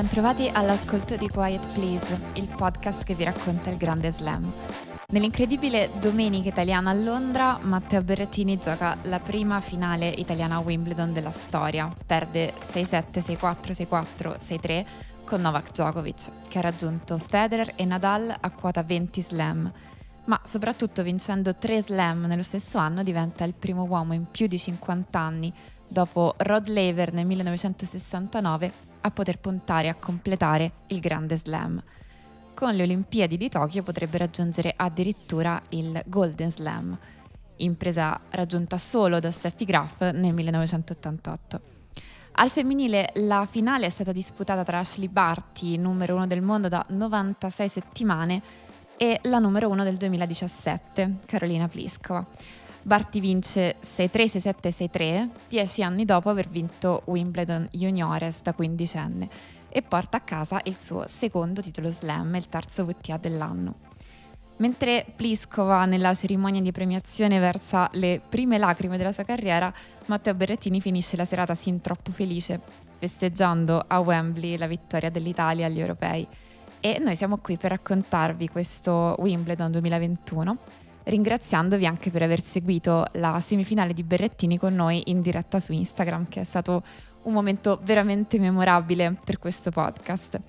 Bentrovati all'ascolto di Quiet Please, il podcast che vi racconta il grande slam. Nell'incredibile domenica italiana a Londra, Matteo Berrettini gioca la prima finale italiana a Wimbledon della storia. Perde 6-7, 6-4, 6-4, 6-3 con Novak Djokovic, che ha raggiunto Federer e Nadal a quota 20 slam. Ma soprattutto vincendo 3 slam nello stesso anno diventa il primo uomo in più di 50 anni, dopo Rod Laver nel 1969, a poter puntare a completare il grande slam con le Olimpiadi di Tokyo potrebbe raggiungere addirittura il Golden Slam, impresa raggiunta solo da Steffi Graf nel 1988. Al femminile la finale è stata disputata tra Ashley Barty, numero uno del mondo da 96 settimane, e la numero uno del 2017, Carolina Pliskova. Barty vince 6-3, 6-7, 6-3, dieci anni dopo aver vinto Wimbledon Juniores da quindicenne e porta a casa il suo secondo titolo slam, il terzo WTA dell'anno. Mentre Pliskova nella cerimonia di premiazione versa le prime lacrime della sua carriera, Matteo Berrettini finisce la serata sin troppo felice, festeggiando a Wembley la vittoria dell'Italia agli europei. E noi siamo qui per raccontarvi questo Wimbledon 2021, ringraziandovi anche per aver seguito la semifinale di Berrettini con noi in diretta su Instagram, che è stato un momento veramente memorabile per questo podcast.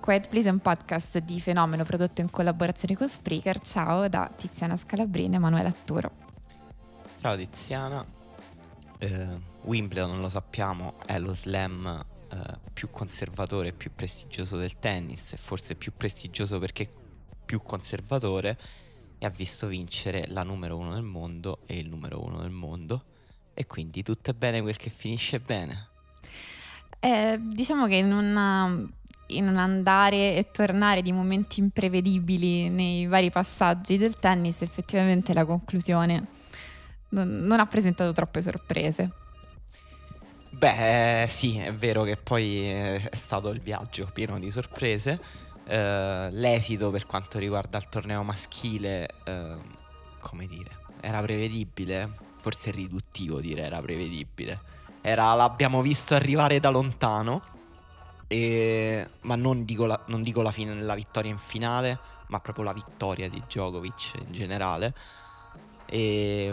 Quiet Please è un podcast di fenomeno prodotto in collaborazione con Spreaker. Ciao da Tiziana Scalabrini e Emanuele Atturo. Ciao Tiziana. Eh, Wimbledon, lo sappiamo, è lo slam eh, più conservatore e più prestigioso del tennis e forse più prestigioso perché più conservatore e ha visto vincere la numero uno del mondo e il numero uno del mondo e quindi tutto è bene quel che finisce bene. Eh, diciamo che in, una, in, un andare e tornare di momenti imprevedibili nei vari passaggi del tennis, effettivamente la conclusione non, non ha presentato troppe sorprese. Beh, sì, è vero che poi è stato il viaggio pieno di sorprese. Uh, l'esito per quanto riguarda il torneo maschile, uh, come dire, era prevedibile, forse riduttivo dire era prevedibile era, l'abbiamo visto arrivare da lontano. E, ma non dico, la, non dico la, fine, la vittoria in finale, ma proprio la vittoria di Djokovic in generale. E,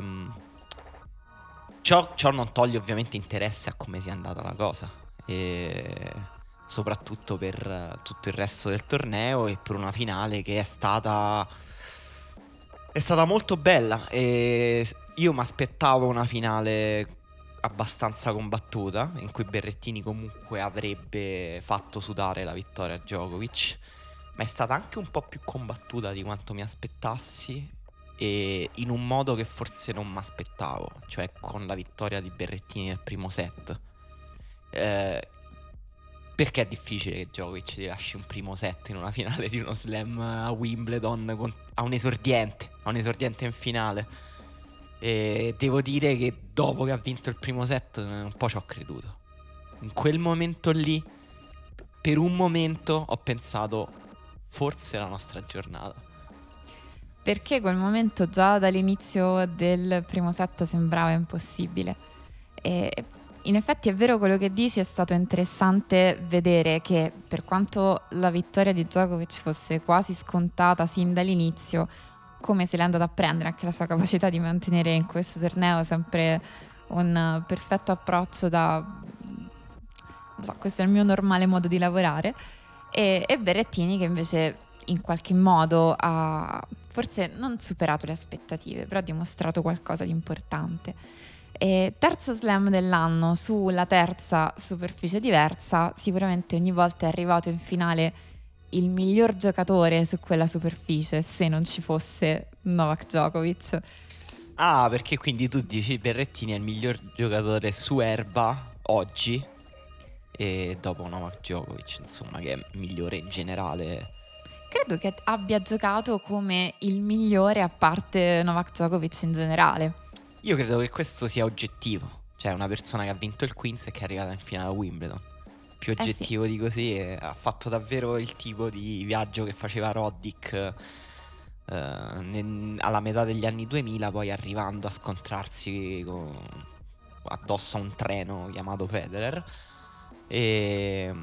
ciò, ciò non toglie ovviamente interesse a come sia andata la cosa. E soprattutto per tutto il resto del torneo e per una finale che è stata è stata molto bella e io mi aspettavo una finale abbastanza combattuta, in cui Berrettini comunque avrebbe fatto sudare la vittoria a Djokovic, ma è stata anche un po' più combattuta di quanto mi aspettassi e in un modo che forse non mi aspettavo, cioè con la vittoria di Berrettini nel primo set. Eh, perché è difficile che Djokovic ti lasci un primo set in una finale di uno slam a Wimbledon con, a un esordiente, a un esordiente in finale. E devo dire che dopo che ha vinto il primo set un po' ci ho creduto. In quel momento lì, per un momento ho pensato forse la nostra giornata. Perché quel momento già dall'inizio del primo set sembrava impossibile. E in effetti è vero quello che dici, è stato interessante vedere che per quanto la vittoria di Djokovic fosse quasi scontata sin dall'inizio, come se l'è andata a prendere anche la sua capacità di mantenere in questo torneo sempre un perfetto approccio da so, questo è il mio normale modo di lavorare e, e Berrettini che invece in qualche modo ha forse non superato le aspettative, però ha dimostrato qualcosa di importante. E terzo slam dell'anno sulla terza superficie diversa, sicuramente ogni volta è arrivato in finale il miglior giocatore su quella superficie se non ci fosse Novak Djokovic. Ah, perché quindi tu dici Berrettini è il miglior giocatore su erba oggi e dopo Novak Djokovic, insomma, che è migliore in generale. Credo che abbia giocato come il migliore a parte Novak Djokovic in generale. Io credo che questo sia oggettivo, cioè una persona che ha vinto il Queens e che è arrivata in finale a Wimbledon più oggettivo eh sì. di così. ha fatto davvero il tipo di viaggio che faceva Roddick eh, alla metà degli anni 2000, poi arrivando a scontrarsi con, addosso a un treno chiamato Federer. E,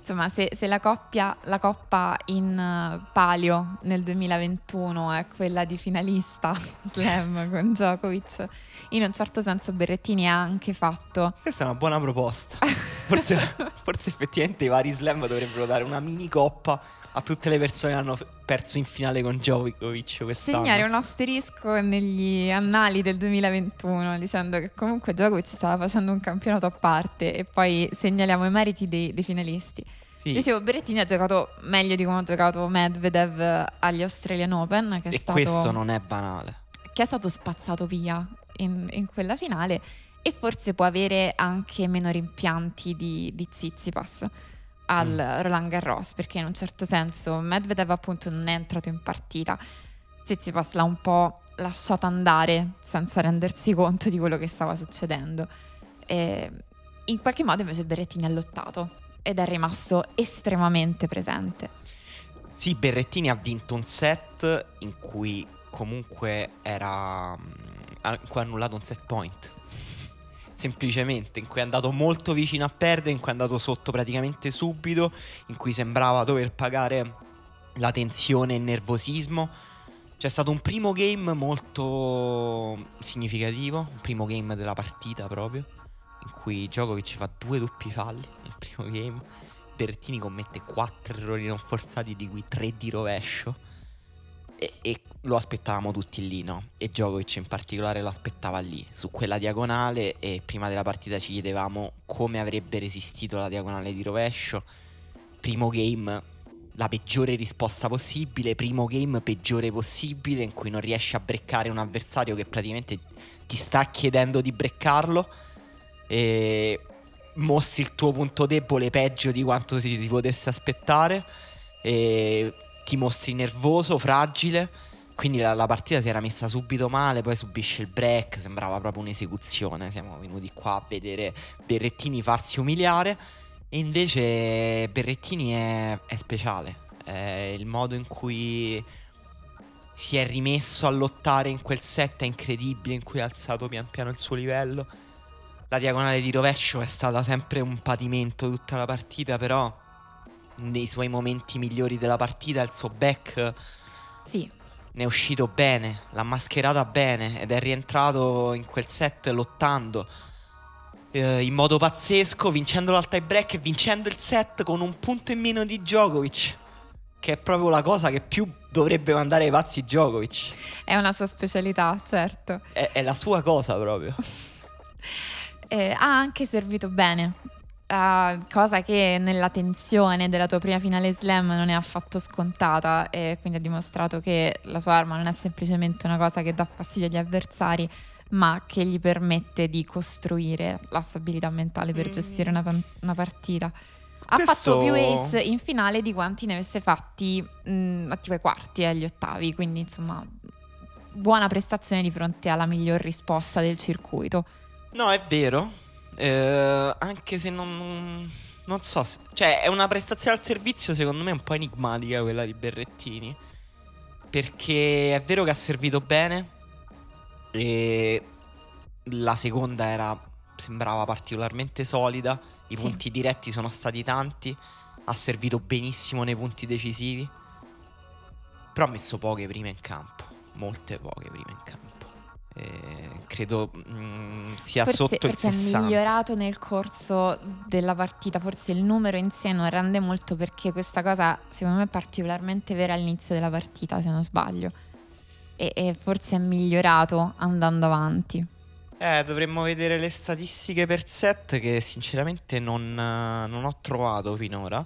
insomma, se, se la, coppia, la coppa in uh, palio nel 2021 è quella di finalista slam con Djokovic, in un certo senso Berrettini ha anche fatto... Questa è una buona proposta. Forse, forse effettivamente i vari slam dovrebbero dare una mini coppa a tutte le persone che hanno perso in finale con Djokovic quest'anno. Segnare un asterisco negli annali del 2021 dicendo che comunque Djokovic stava facendo un campionato a parte e poi segnaliamo i meriti dei, dei finalisti. Sì. Dicevo, Berrettini ha giocato meglio di come ha giocato Medvedev agli Australian Open. Che e stato, questo non è banale. Che è stato spazzato via in, in quella finale e forse può avere anche meno rimpianti di, di Zizipas al mm. Roland Garros perché in un certo senso Medvedev appunto non è entrato in partita. Tsitsipas l'ha un po' lasciato andare senza rendersi conto di quello che stava succedendo. E in qualche modo invece Berrettini ha lottato ed è rimasto estremamente presente. Sì, Berrettini ha vinto un set in cui comunque era mm, ha annullato un set point semplicemente, in cui è andato molto vicino a perdere, in cui è andato sotto praticamente subito, in cui sembrava dover pagare la tensione e il nervosismo. C'è stato un primo game molto significativo, un primo game della partita proprio, in cui Djokovic fa due doppi falli nel primo game. Bertini commette quattro errori non forzati, di cui tre di rovescio e, e, lo aspettavamo tutti lì, no? E Djokovic in particolare lo aspettava lì, su quella diagonale e prima della partita ci chiedevamo come avrebbe resistito la diagonale di rovescio. Primo game, la peggiore risposta possibile, primo game peggiore possibile in cui non riesci a breccare un avversario che praticamente ti sta chiedendo di breccarlo e mostri il tuo punto debole peggio di quanto si, si potesse aspettare e ti mostri nervoso, fragile. Quindi la, la, partita si era messa subito male, poi subisce il break, sembrava proprio un'esecuzione. Siamo venuti qua a vedere Berrettini farsi umiliare. E invece Berrettini è, è speciale. È il modo in cui si è rimesso a lottare in quel set è incredibile, in cui ha alzato pian piano il suo livello. La diagonale di rovescio è stata sempre un patimento tutta la partita, però nei suoi momenti migliori della partita, il suo back sì. ne è uscito bene, l'ha mascherata bene ed è rientrato in quel set lottando eh, in modo pazzesco, vincendo l'al tie break e vincendo il set con un punto in meno di Djokovic. Che è proprio la cosa che più dovrebbe mandare ai pazzi Djokovic. È una sua specialità, certo. È, è la sua cosa proprio. eh, ha anche servito bene Uh, cosa che nella tensione della tua prima finale slam non è affatto scontata e quindi ha dimostrato che la sua arma non è semplicemente una cosa che dà fastidio agli avversari ma che gli permette di costruire la stabilità mentale per mm. gestire una, una partita. Ha Questo... fatto più ace in finale di quanti ne avesse fatti mh, attivo ai quarti e agli ottavi, quindi insomma buona prestazione di fronte alla miglior risposta del circuito. No, è vero, eh, anche se non, non so, se, cioè è una prestazione al servizio secondo me un po' enigmatica quella di Berrettini. Perché è vero che ha servito bene e la seconda era, sembrava particolarmente solida, i sì. punti diretti sono stati tanti, ha servito benissimo nei punti decisivi, però ha messo poche prime in campo, molte poche prime in campo. Eh, credo mh, mm, sia forse, sotto il 60. è migliorato nel corso della partita, forse il numero in sé non rende molto perché questa cosa secondo me è particolarmente vera all'inizio della partita, se non sbaglio. E, e forse è migliorato andando avanti. Eh, dovremmo vedere le statistiche per set che sinceramente non, non ho trovato finora.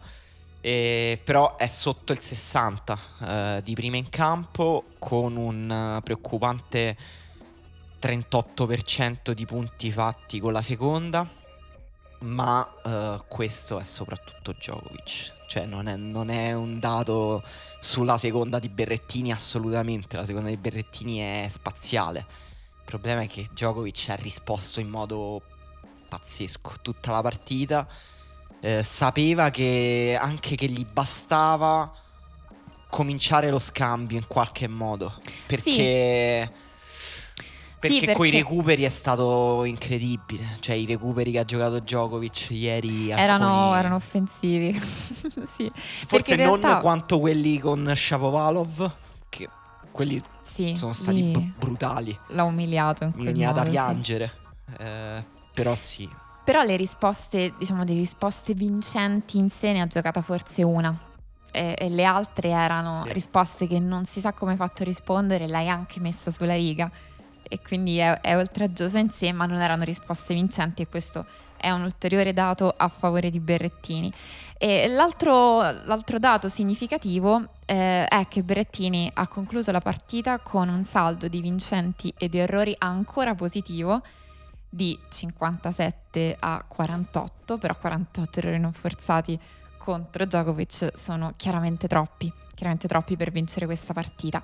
Eh, però è sotto il 60 eh, di prima in campo con un preoccupante 38% di punti fatti con la seconda, ma uh, questo è soprattutto Djokovic. Cioè non è, non è, un dato sulla seconda di Berrettini assolutamente, la seconda di Berrettini è spaziale. Il problema è che Djokovic ha risposto in modo pazzesco tutta la partita. Eh, sapeva che anche che gli bastava cominciare lo scambio in qualche modo. Perché... Sì Perché, perché... con i recuperi è stato incredibile. Cioè, i recuperi che ha giocato Djokovic ieri erano, alcuni... erano offensivi. sì. Forse non realtà... quanto quelli con Shapovalov, che quelli sì, sono stati b- brutali. L'ha umiliato in quel Mi veniva da piangere. Sì. Eh, però sì. Però le risposte, diciamo, le risposte vincenti in sé ne ha giocata forse una. E, e le altre erano sì. risposte che non si sa come hai fatto rispondere, l'hai anche messa sulla riga e quindi è, è oltraggioso in sé, ma non erano risposte vincenti e questo è un ulteriore dato a favore di Berrettini. L'altro, l'altro dato significativo eh, è che Berrettini ha concluso la partita con un saldo di vincenti e di errori ancora positivo di 57 a 48, però 48 errori non forzati contro Djokovic sono chiaramente troppi, chiaramente troppi per vincere questa partita.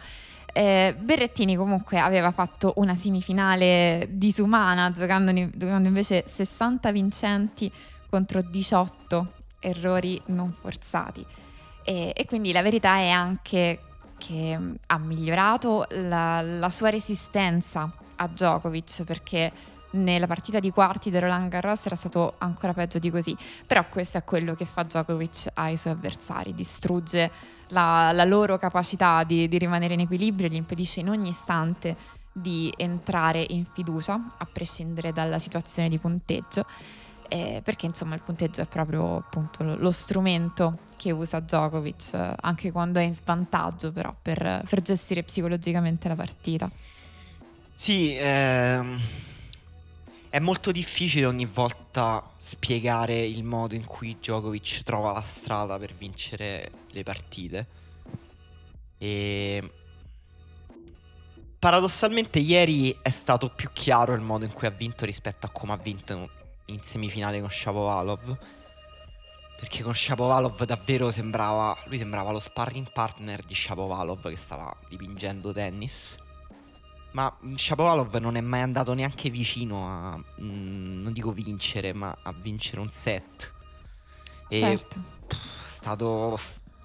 Eh, Berrettini comunque aveva fatto una semifinale disumana giocando, giocando invece 60 vincenti contro 18 errori non forzati. E, e quindi la verità è anche che ha migliorato la, la sua resistenza a Djokovic perché nella partita di quarti del Roland Garros era stato ancora peggio di così, però questo è quello che fa Djokovic ai suoi avversari, distrugge la, la loro capacità di, di rimanere in equilibrio, gli impedisce in ogni istante di entrare in fiducia, a prescindere dalla situazione di punteggio. Eh, perché insomma il punteggio è proprio appunto lo, strumento che usa Djokovic eh, anche quando è in svantaggio però per, per gestire psicologicamente la partita. Sì, ehm, è molto difficile ogni volta spiegare il modo in cui Djokovic trova la strada per vincere le partite. E paradossalmente ieri è stato più chiaro il modo in cui ha vinto rispetto a come ha vinto in semifinale con Shapovalov. Perché con Shapovalov davvero sembrava. Lui sembrava lo sparring partner di Shapovalov che stava dipingendo tennis. Ma Shapovalov non è mai andato neanche vicino a, mh, mm, non dico vincere, ma a vincere un set. E certo. È stato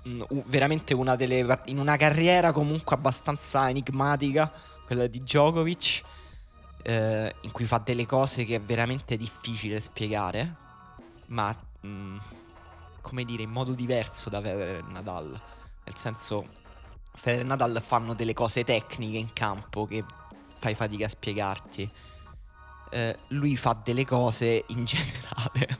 mm, veramente una delle... in una carriera comunque abbastanza enigmatica, quella di Djokovic, eh, in cui fa delle cose che è veramente difficile spiegare, ma mh, mm, come dire, in modo diverso da Federer e Nadal. Nel senso Federer e Nadal fanno delle cose tecniche in campo che fai fatica a spiegarti. Eh, lui fa delle cose in generale.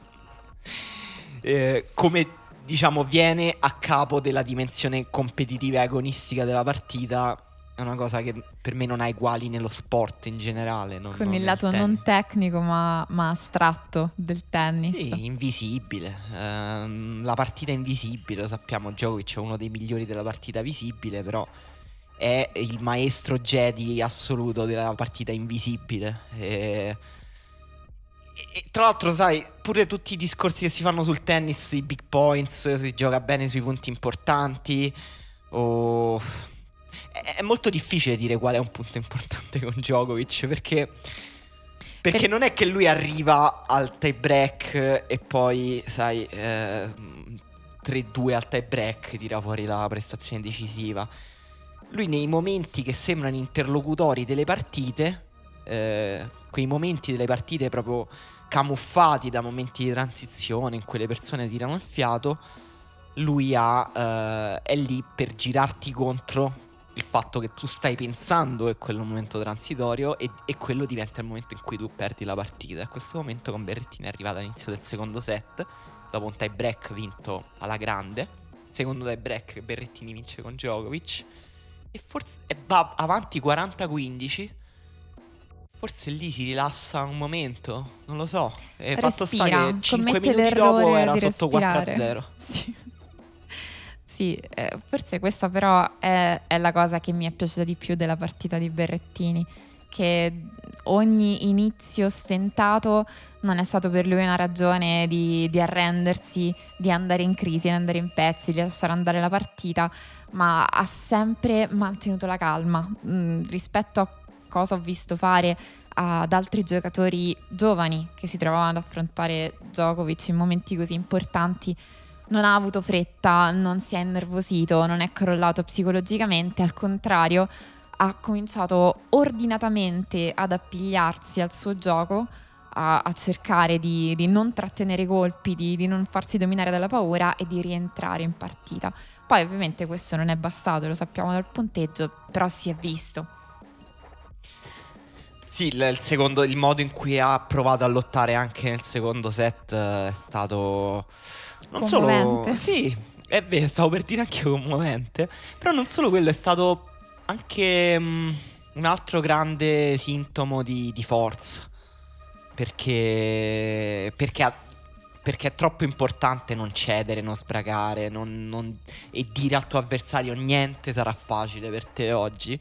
eh, come diciamo viene a capo della dimensione competitiva e agonistica della partita è una cosa che per me non ha uguali nello sport in generale. Non, Con non il lato tennis. non tecnico ma, ma, astratto del tennis. Sì, invisibile. Uh, la partita invisibile, lo sappiamo, Djokovic è uno dei migliori della partita visibile, però è il maestro Jedi assoluto della partita invisibile. E... E, tra l'altro, sai, pure tutti i discorsi che si fanno sul tennis, i big points, si gioca bene sui punti importanti, o è, molto difficile dire qual è un punto importante con Djokovic perché, perché per... non è che lui arriva al tie break e poi, sai, eh, 3-2 al tie break tira fuori la prestazione decisiva. Lui nei momenti che sembrano interlocutori delle partite, eh, quei momenti delle partite proprio camuffati da momenti di transizione in cui le persone tirano il fiato, lui ha, eh, è lì per girarti contro il fatto che tu stai pensando che quello è un momento transitorio e, e, quello diventa il momento in cui tu perdi la partita. A questo momento con Berrettini è arrivato all'inizio del secondo set, dopo un tie break vinto alla grande. Secondo tie break Berrettini vince con Djokovic e forse e va avanti 40-15. Forse lì si rilassa un momento, non lo so. E fatto sta che 5 minuti dopo era sotto 4-0. Sì. Sì, eh, forse questa però è, è, la cosa che mi è piaciuta di più della partita di Berrettini, che ogni inizio stentato non è stato per lui una ragione di, di arrendersi, di andare in crisi, di andare in pezzi, di lasciare andare la partita, ma ha sempre mantenuto la calma. Mm, rispetto a cosa ho visto fare ad altri giocatori giovani che si trovavano ad affrontare Djokovic in momenti così importanti non ha avuto fretta, non si è innervosito, non è crollato psicologicamente, al contrario ha cominciato ordinatamente ad appigliarsi al suo gioco, a, a cercare di, di, non trattenere i colpi, di, di non farsi dominare dalla paura e di rientrare in partita. Poi ovviamente questo non è bastato, lo sappiamo dal punteggio, però si è visto. Sì, il, secondo, il modo in cui ha provato a lottare anche nel secondo set è stato... Non commovente. solo... Sì, è vero, stavo per dire anche commovente. Però non solo quello, è stato anche um, un altro grande sintomo di, di forza. Perché, perché, ha, perché, è troppo importante non cedere, non sbragare non, non, e dire al tuo avversario niente sarà facile per te oggi.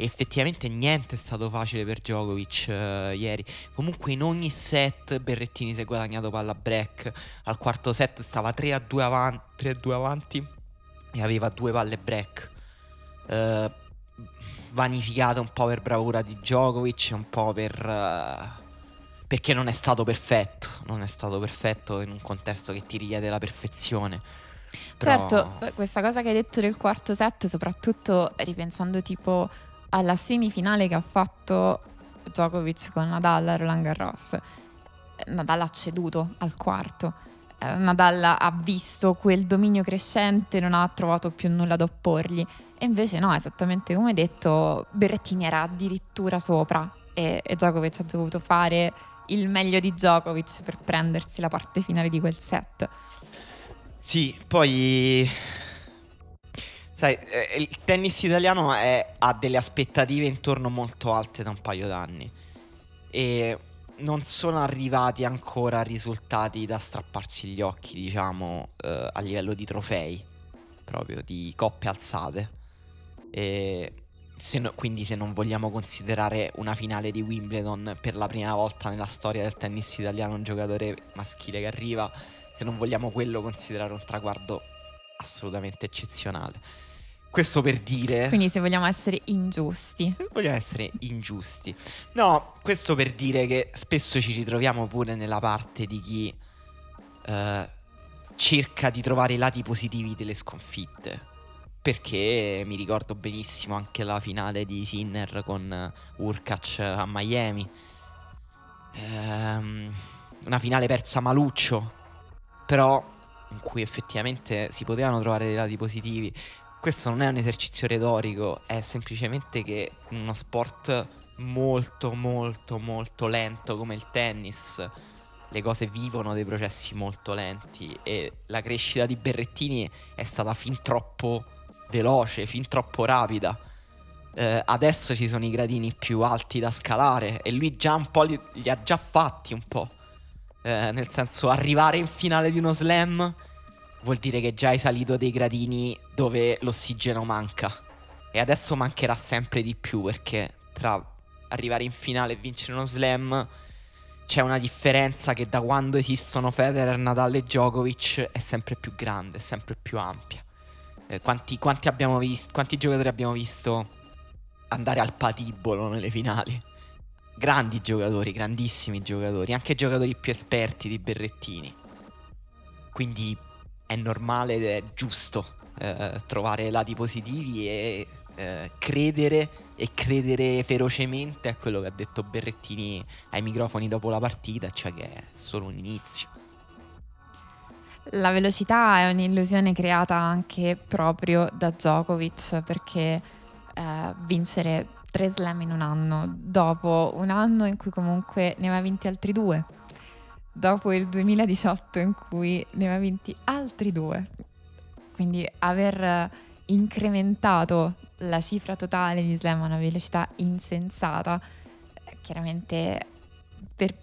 Effettivamente niente è stato facile per Djokovic uh, ieri. Comunque in ogni set Berrettini si è guadagnato palla break. Al quarto set stava 3 a 2 avanti, 3 a 2 avanti e aveva due palle break. Uh, vanificata un po' per bravura di Djokovic, un po' per... Uh, perché non è stato perfetto, non è stato perfetto in un contesto che ti richiede la perfezione. Però... Certo, questa cosa che hai detto del quarto set, soprattutto ripensando tipo alla semifinale che ha fatto Djokovic con Nadal a Roland Garros, Nadal ha ceduto al quarto. Eh, Nadal ha visto quel dominio crescente, non ha trovato più nulla da opporgli. E invece no, esattamente come detto, Berrettini era addirittura sopra e, e Djokovic ha dovuto fare il meglio di Djokovic per prendersi la parte finale di quel set. Sì, poi sai, eh, il tennis italiano è, ha delle aspettative intorno molto alte da un paio d'anni e non sono arrivati ancora risultati da strapparsi gli occhi, diciamo, eh, a livello di trofei, proprio di coppe alzate. E se no, quindi se non vogliamo considerare una finale di Wimbledon per la prima volta nella storia del tennis italiano un giocatore maschile che arriva, se non vogliamo quello considerare un traguardo assolutamente eccezionale. Questo per dire... Quindi se vogliamo essere ingiusti. Se vogliamo essere ingiusti. No, questo per dire che spesso ci ritroviamo pure nella parte di chi eh, cerca di trovare i lati positivi delle sconfitte perché mi ricordo benissimo anche la finale di Sinner con Urkac a Miami. Ehm, una finale persa maluccio, però in cui effettivamente si potevano trovare dei lati positivi. Questo non è un esercizio retorico, è semplicemente che uno sport molto molto molto lento come il tennis le cose vivono dei processi molto lenti e la crescita di Berrettini è stata fin troppo veloce, fin troppo rapida. Eh, adesso ci sono i gradini più alti da scalare e lui già un po' li, li ha già fatti un po'. Eh, nel senso, arrivare in finale di uno slam vuol dire che già hai salito dei gradini dove l'ossigeno manca. E adesso mancherà sempre di più perché tra arrivare in finale e vincere uno slam c'è una differenza che da quando esistono Federer, Nadal e Djokovic è sempre più grande, è sempre più ampia. Eh, quanti, quanti, visto, quanti giocatori abbiamo visto andare al patibolo nelle finali? Grandi giocatori, grandissimi giocatori, anche giocatori più esperti di Berrettini. Quindi è normale ed è giusto eh, trovare lati positivi e eh, credere e credere ferocemente a quello che ha detto Berrettini ai microfoni dopo la partita, cioè che è solo un inizio. La velocità è un'illusione creata anche proprio da Djokovic perché eh, vincere tre slam in un anno, dopo un anno in cui comunque ne aveva vinti altri due, dopo il 2018 in cui ne aveva vinti altri due, quindi aver incrementato la cifra totale di slam a una velocità insensata, eh, chiaramente per,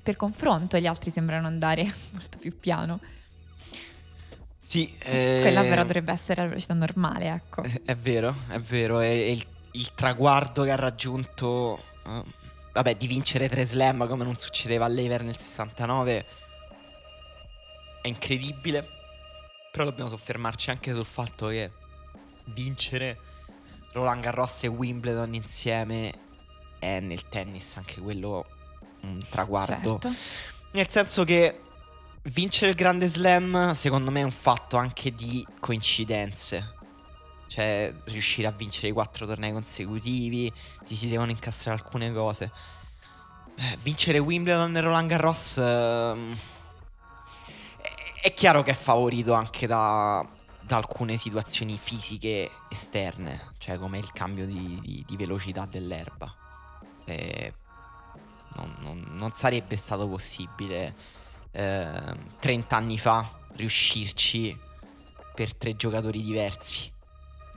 per confronto gli altri sembrano andare molto più piano. Sì, eh, quella però dovrebbe essere la velocità normale, ecco. È, è vero, è vero, è, è il, il, traguardo che ha raggiunto, uh, vabbè, di vincere tre slam come non succedeva all'Ever nel 69, è incredibile, però dobbiamo soffermarci anche sul fatto che vincere Roland Garros e Wimbledon insieme è nel tennis anche quello un traguardo. Certo. Nel senso che vincere il Grande Slam, secondo me, è un fatto anche di coincidenze. Cioè, riuscire a vincere i quattro tornei consecutivi, ti si devono incastrare alcune cose. Eh, vincere Wimbledon e Roland Garros... ehm, è- chiaro che è favorito anche da, da alcune situazioni fisiche esterne, cioè come il cambio di, di- di velocità dell'erba. Eh, non, non- non sarebbe stato possibile ehm, 30 anni fa riuscirci per tre giocatori diversi.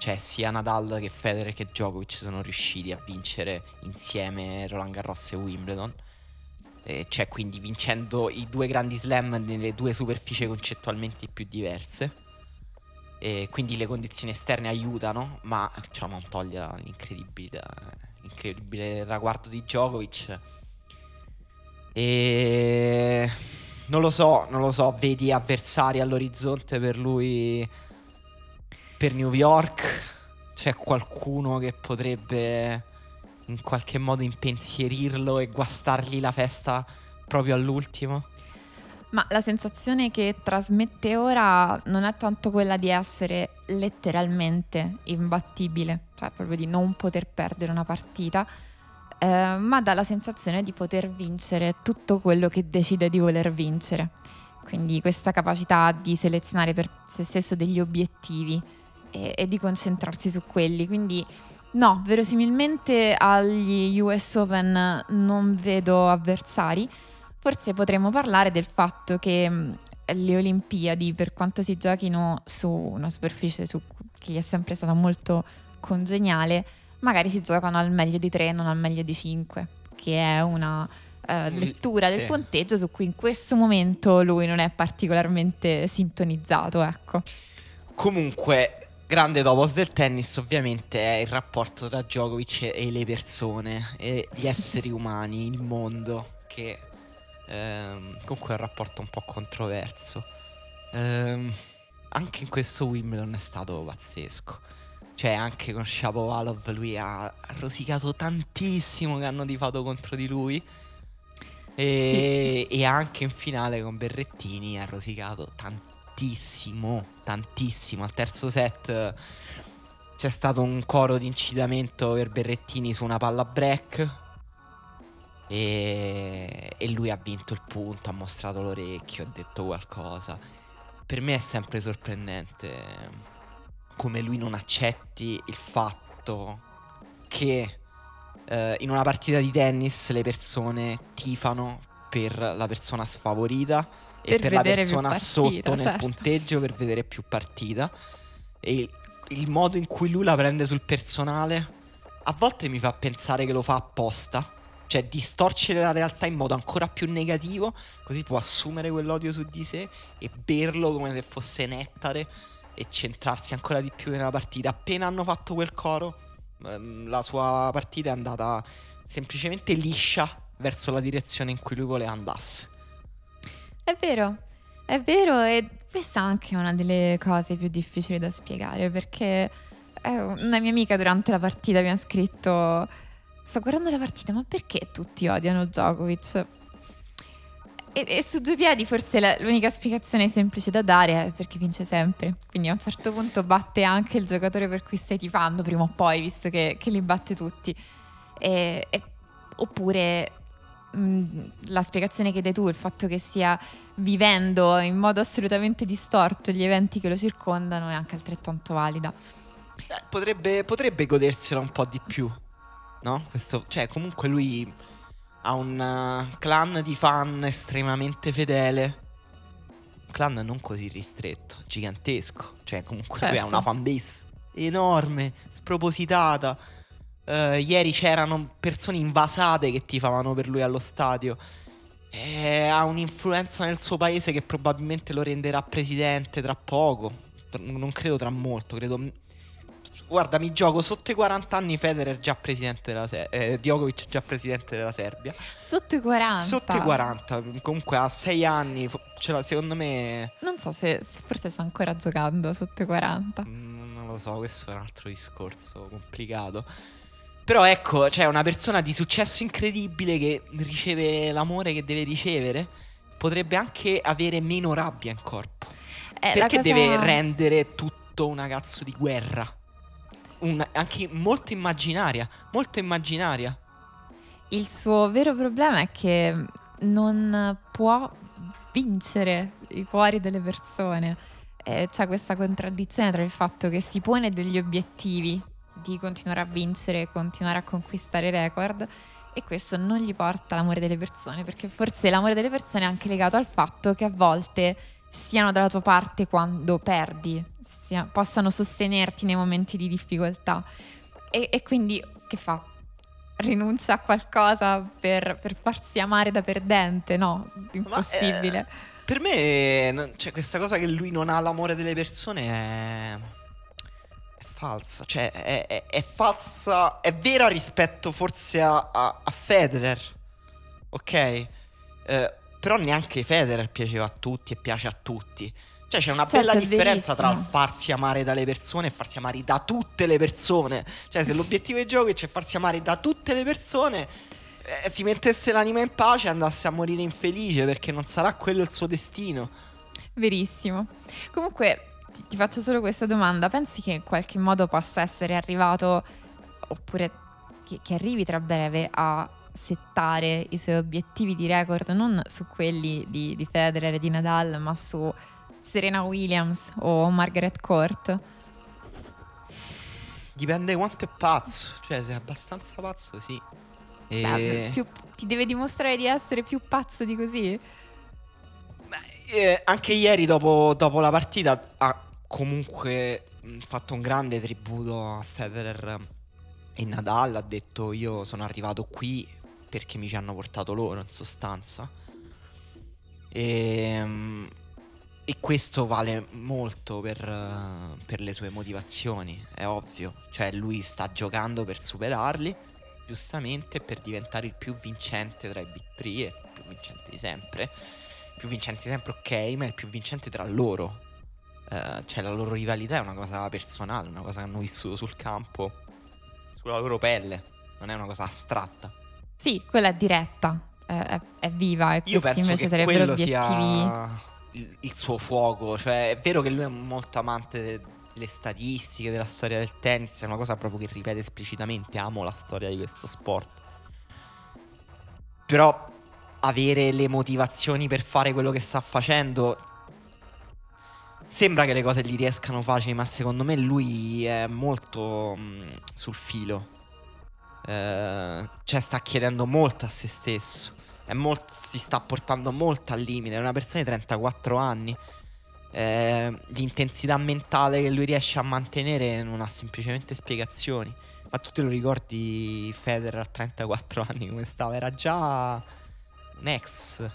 Cioè, sia Nadal che Federer che Djokovic sono riusciti a vincere insieme Roland Garros e Wimbledon. E cioè, quindi vincendo i due grandi slam nelle due superfici concettualmente più diverse. E quindi le condizioni esterne aiutano, ma ciò non toglie l'incredibile, l'incredibile traguardo di Djokovic. E non lo so, non lo so, vedi avversari all'orizzonte per lui per New York? C'è qualcuno che potrebbe in qualche modo impensierirlo e guastargli la festa proprio all'ultimo? Ma la sensazione che trasmette ora non è tanto quella di essere letteralmente imbattibile, cioè proprio di non poter perdere una partita, eh, ma dà la sensazione di poter vincere tutto quello che decide di voler vincere. Quindi questa capacità di selezionare per se stesso degli obiettivi e, e di concentrarsi su quelli. Quindi no, verosimilmente agli US Open non vedo avversari. Forse potremmo parlare del fatto che mh, le Olimpiadi, per quanto si giochino su una superficie su- che gli è sempre stata molto congeniale, magari si giocano al meglio di 3 non al meglio di 5, che è una eh, Mm, lettura sì. del punteggio su cui in questo momento lui non è particolarmente sintonizzato, ecco. Comunque, grande topos del tennis ovviamente è il rapporto tra Djokovic e le persone, e gli esseri umani, il mondo, che ehm, comunque è un rapporto un po' controverso. Ehm, anche in questo Wimbledon è stato pazzesco. Cioè, anche con Shapovalov lui ha rosicato tantissimo che hanno tifato contro di lui. E, e anche in finale con Berrettini ha rosicato tantissimo, tantissimo. Al terzo set eh, c'è stato un coro di incitamento per Berrettini su una palla break. E, e lui ha vinto il punto, ha mostrato l'orecchio, ha detto qualcosa. Per me è sempre sorprendente come lui non accetti il fatto che eh, in una partita di tennis le persone tifano per la persona sfavorita e Per la persona partita, sotto nel certo. punteggio per vedere più partita. E il, il modo in cui lui la prende sul personale a volte mi fa pensare che lo fa apposta. Cioè distorcere la realtà in modo ancora più negativo, così può assumere quell'odio su di sé e berlo come se fosse nettare e centrarsi ancora di più nella partita. Appena hanno fatto quel coro, ehm, la sua partita è andata semplicemente liscia verso la direzione in cui lui voleva andasse. È vero, è vero e questa è anche una delle cose più difficili da spiegare perché eh, una mia amica durante la partita mi ha scritto sto guardando la partita ma perché tutti odiano Djokovic? E, e su due piedi forse la- l'unica spiegazione semplice da dare è perché vince sempre, quindi a un certo punto batte anche il giocatore per cui stai tifando prima o poi visto che, che li batte tutti. E- e- oppure la spiegazione che dai tu, il fatto che stia vivendo in modo assolutamente distorto gli eventi che lo circondano è anche altrettanto valida. Eh, potrebbe, potrebbe godersela un po' di più, no? Questo, cioè, comunque lui ha un uh, clan di fan estremamente fedele. Un clan non così ristretto, gigantesco. Cioè, comunque lui ha Certo. una fanbase enorme, spropositata. Eh, ieri c'erano persone invasate che tifavano per lui allo stadio. E ha un'influenza nel suo paese che probabilmente lo renderà presidente tra poco. Non credo tra molto, credo. Guarda, mi gioco sotto i 40 anni Federer già presidente della Serbia. Eh, Djokovic già presidente della Serbia. Sotto i 40. Sotto i 40, comunque a 6 anni, l'ha- secondo me Non so se se forse sta ancora giocando sotto i 40. Mm, Non lo so, questo è un altro discorso complicato. Però ecco, c'è una persona di successo incredibile che riceve l'amore che deve ricevere. Potrebbe anche avere meno rabbia in corpo. Eh, Perché cosa- deve rendere tutto una cazzo di guerra? un- anche molto immaginaria, molto immaginaria. Il suo vero problema è che non può vincere i cuori delle persone. Eh, c'è questa contraddizione tra il fatto che si pone degli obiettivi di continuare a vincere, continuare a conquistare record e questo non gli porta l'amore delle persone, perché forse l'amore delle persone è anche legato al fatto che a volte siano dalla tua parte quando perdi, sia- possano sostenerti nei momenti di difficoltà. E, e quindi che fa? Rinuncia a qualcosa per, per farsi amare da perdente? No, impossibile. eh, per me, cioè, questa cosa che lui non ha l'amore delle persone è. Falsa. Cioè, è, è- è falsa. È vera rispetto forse a, a- a Federer. Ok? Eh, però neanche Federer piaceva a tutti e piace a tutti. Cioè, c'è una Certo, bella differenza tra farsi amare dalle persone e farsi amare da tutte le persone. Cioè, se l'obiettivo di gioco è farsi amare da tutte le persone, eh, si mettesse l'anima in pace e andasse a morire infelice perché non sarà quello il suo destino. Verissimo. Comunque ti, ti faccio solo questa domanda. Pensi che in qualche modo possa essere arrivato, oppure che, che arrivi tra breve a settare i suoi obiettivi di record, non su quelli di, di Federer e di Nadal, ma su Serena Williams o Margaret Court? Dipende quanto è pazzo. Cioè, se è abbastanza pazzo, sì. E... Beh, più- ti deve dimostrare di essere più pazzo di così? Beh, eh, anche ieri dopo, dopo la partita ha comunque mh, fatto un grande tributo a Federer e Nadal. Ha detto io sono arrivato qui perché mi ci hanno portato loro in sostanza. E, mm, e questo vale molto per, eh, per le sue motivazioni, è ovvio. Cioè lui sta giocando per superarli, giustamente, per diventare il più vincente tra i Big Three e il più vincente di sempre più vincenti sempre ok, ma il più vincente tra loro. Eh, cioè la loro rivalità è una cosa personale, una cosa che hanno vissuto sul campo, sulla loro pelle, non è una cosa astratta. Sì, quella è diretta, è, è- è viva e Io questi invece sarebbero obiettivi... sia il, il suo fuoco, cioè è vero che lui è molto amante de- delle statistiche, della storia del tennis, è una cosa proprio che ripete esplicitamente, amo la storia di questo sport. Però avere le motivazioni per fare quello che sta facendo sembra che le cose gli riescano facili, ma secondo me lui è molto mh, sul filo. Eh, cioè sta chiedendo molto a se stesso. È molt- si sta portando molto al limite. È una persona di 34 anni. Eh, l'intensità mentale che lui riesce a mantenere non ha semplicemente spiegazioni. Ma tu te lo ricordi Federer a 34 anni come stava? Era già un ex.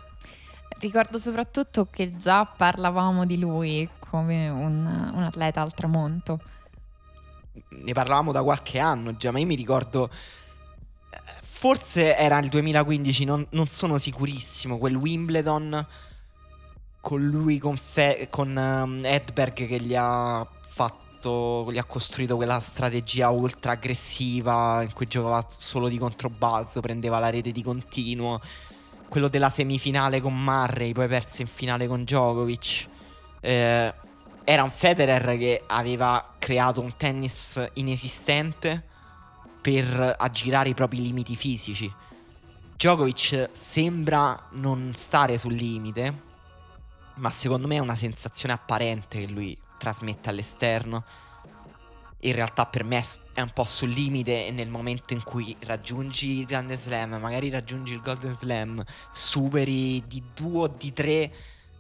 Ricordo soprattutto che già parlavamo di lui come un, un atleta al tramonto. Ne parlavamo da qualche anno già, ma io mi ricordo. eh, Forse era il 2015, non, non sono sicurissimo. Quel Wimbledon con lui, con, Fe- con ehm, Edberg che gli ha fatto, gli ha costruito quella strategia ultra aggressiva in cui giocava solo di controbalzo, prendeva la rete di continuo. Quello della semifinale con Murray, poi perse in finale con Djokovic. Eh, era un Federer che aveva creato un tennis inesistente per aggirare i propri limiti fisici. Djokovic sembra non stare sul limite, ma secondo me è una sensazione apparente che lui trasmette all'esterno. In realtà per me è un po' sul limite nel momento in cui raggiungi il grande slam, magari raggiungi il golden slam, superi di due o di tre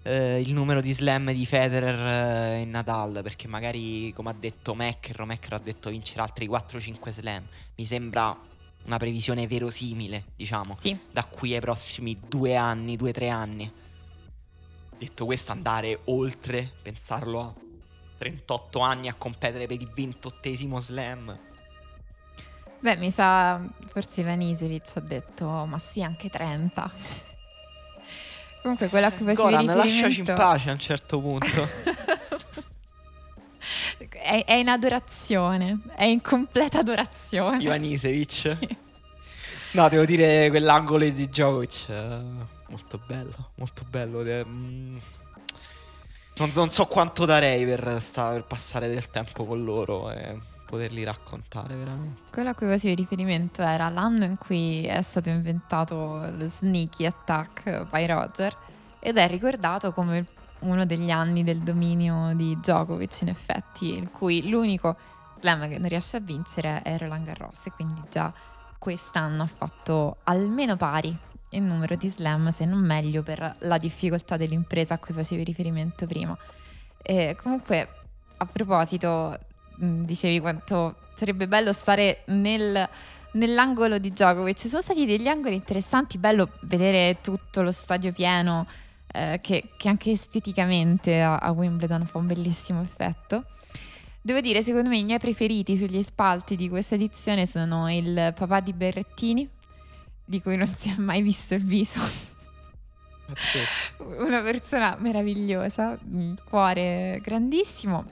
eh, il numero di slam di Federer eh, e Nadal, perché magari come ha detto Mecker, Mecker ha detto vincerà altri 4-5 slam. Mi sembra una previsione verosimile, diciamo Sì, da qui ai prossimi due anni, due o tre anni. Detto questo, andare oltre, pensarlo a 38 anni a competere per il 28 slam. beh, mi sa, forse Ivanisevic ha detto, ma sì, anche 30. Comunque quello a cui facevi Goran, lasciaci in riferimento... pace a un certo punto. è, è in adorazione, è in completa adorazione. Ivanisevic. Sì. No, devo dire quell'angolo di Djokovic. eh, molto bello, molto bello. de- mm. Non, non so quanto darei per, sta- per passare del tempo con loro. eh. poterli raccontare veramente. Quello a cui facevi riferimento era l'anno in cui è stato inventato lo sneaky attack by Roger ed è ricordato come uno degli anni del dominio di Djokovic in effetti, in cui l'unico slam che non riesce a vincere è Roland Garros e quindi già quest'anno ha fatto almeno pari il numero di slam, se non meglio, per la difficoltà dell'impresa a cui facevi riferimento prima. E comunque, a proposito, dicevi quanto sarebbe bello stare nel, nell'angolo di Djokovic. Ci sono stati degli angoli interessanti, bello vedere tutto lo stadio pieno, eh, che, che, anche esteticamente a, a Wimbledon fa un bellissimo effetto. Devo dire, secondo me i miei preferiti sugli spalti di questa edizione sono il papà di Berrettini, di cui non si è mai visto il viso. Una persona meravigliosa, un cuore grandissimo.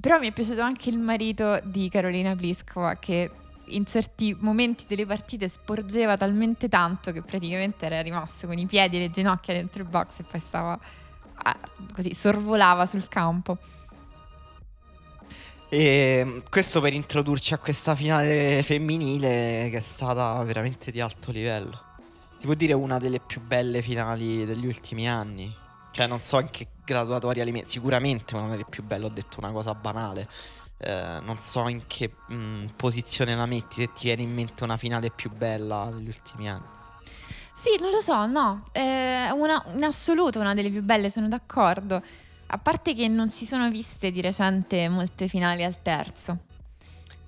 Però mi è piaciuto anche il marito di Carolina Pliskova che in certi momenti delle partite sporgeva talmente tanto che praticamente era rimasto con i piedi e le ginocchia dentro il box e poi stava così, sorvolava sul campo. E questo per introdurci a questa finale femminile che è stata veramente di alto livello. Ti può dire una delle più belle finali degli ultimi anni? Cioè, non so in che graduatoria li metti. Sicuramente una delle più belle, ho detto una cosa banale. Eh, non so in che mh, mm, posizione la metti, se ti viene in mente una finale più bella degli ultimi anni. Sì, non lo so, no. È una, in assoluto una delle più belle, sono d'accordo. A parte che non si sono viste di recente molte finali al terzo.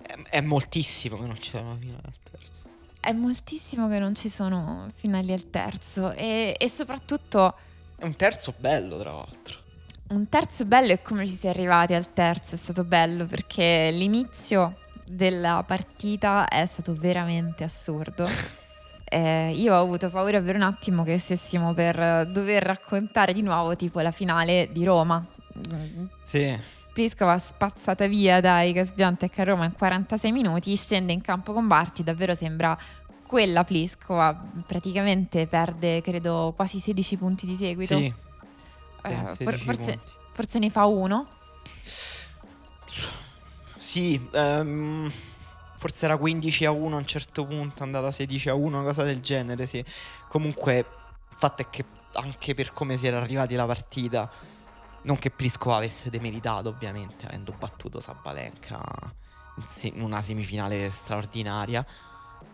È, è moltissimo che non ci sono finali al terzo. È moltissimo che non ci sono finali al terzo e, e soprattutto... È un terzo bello, tra l'altro. Un terzo bello è come ci si è arrivati al terzo, è stato bello perché l'inizio della partita è stato veramente assurdo. eh, io ho avuto paura per un attimo che stessimo per dover raccontare di nuovo tipo la finale di Roma. Sì. Pliskova spazzata via dai Gasbiantek a Roma in 46 minuti, scende in campo con Barti, davvero sembra quella Pliskova, praticamente perde credo quasi 16 punti di seguito. Sì. Eh, for- forse, forse, ne fa uno. Sì, um, forse era 15 a 1 a un certo punto, è andata 16 a 1, una cosa del genere, sì. Comunque, il fatto è che anche per come si era arrivati alla partita, non che Pliskova avesse demeritato, ovviamente, avendo battuto Sabalenka in, una semifinale straordinaria.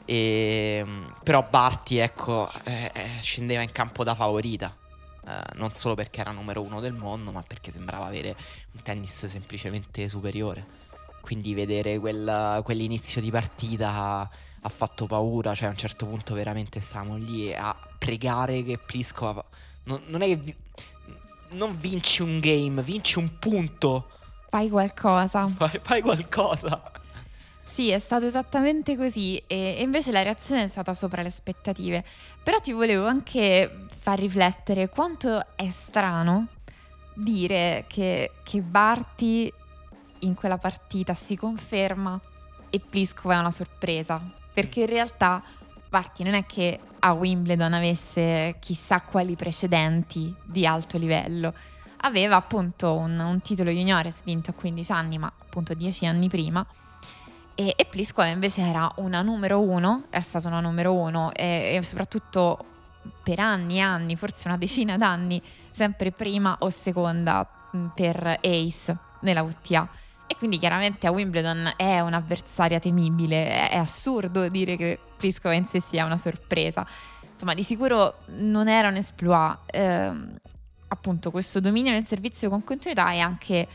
E, ehm, però Barti, ecco, eh, eh, scendeva in campo da favorita. Eh, non solo perché era numero uno del mondo, ma perché sembrava avere un tennis semplicemente superiore quindi vedere quel, quell'inizio di partita ha fatto paura, cioè a un certo punto veramente stavamo lì a pregare che Pliskova non, non è che vi, non vinci un game, vinci un punto. Fai qualcosa. Fai, fai qualcosa. Sì, è stato esattamente così e, e, invece la reazione è stata sopra le aspettative. Però ti volevo anche far riflettere quanto è strano dire che, che Barti in quella partita si conferma e Pliskova è una sorpresa, perché in realtà Barty non è che a Wimbledon avesse chissà quali precedenti di alto livello, aveva appunto un, un titolo juniores vinto a 15 anni, ma appunto 10 anni prima. E, e Pliskova invece era una numero uno, è stata una numero uno e, e soprattutto per anni e anni, forse una decina d'anni, sempre prima o seconda per Ace nella WTA. E quindi chiaramente a Wimbledon è un'avversaria temibile, è, assurdo dire che Pliskova in sé sia una sorpresa. Insomma, di sicuro non era un exploit. Eh, appunto, questo dominio nel servizio con continuità e anche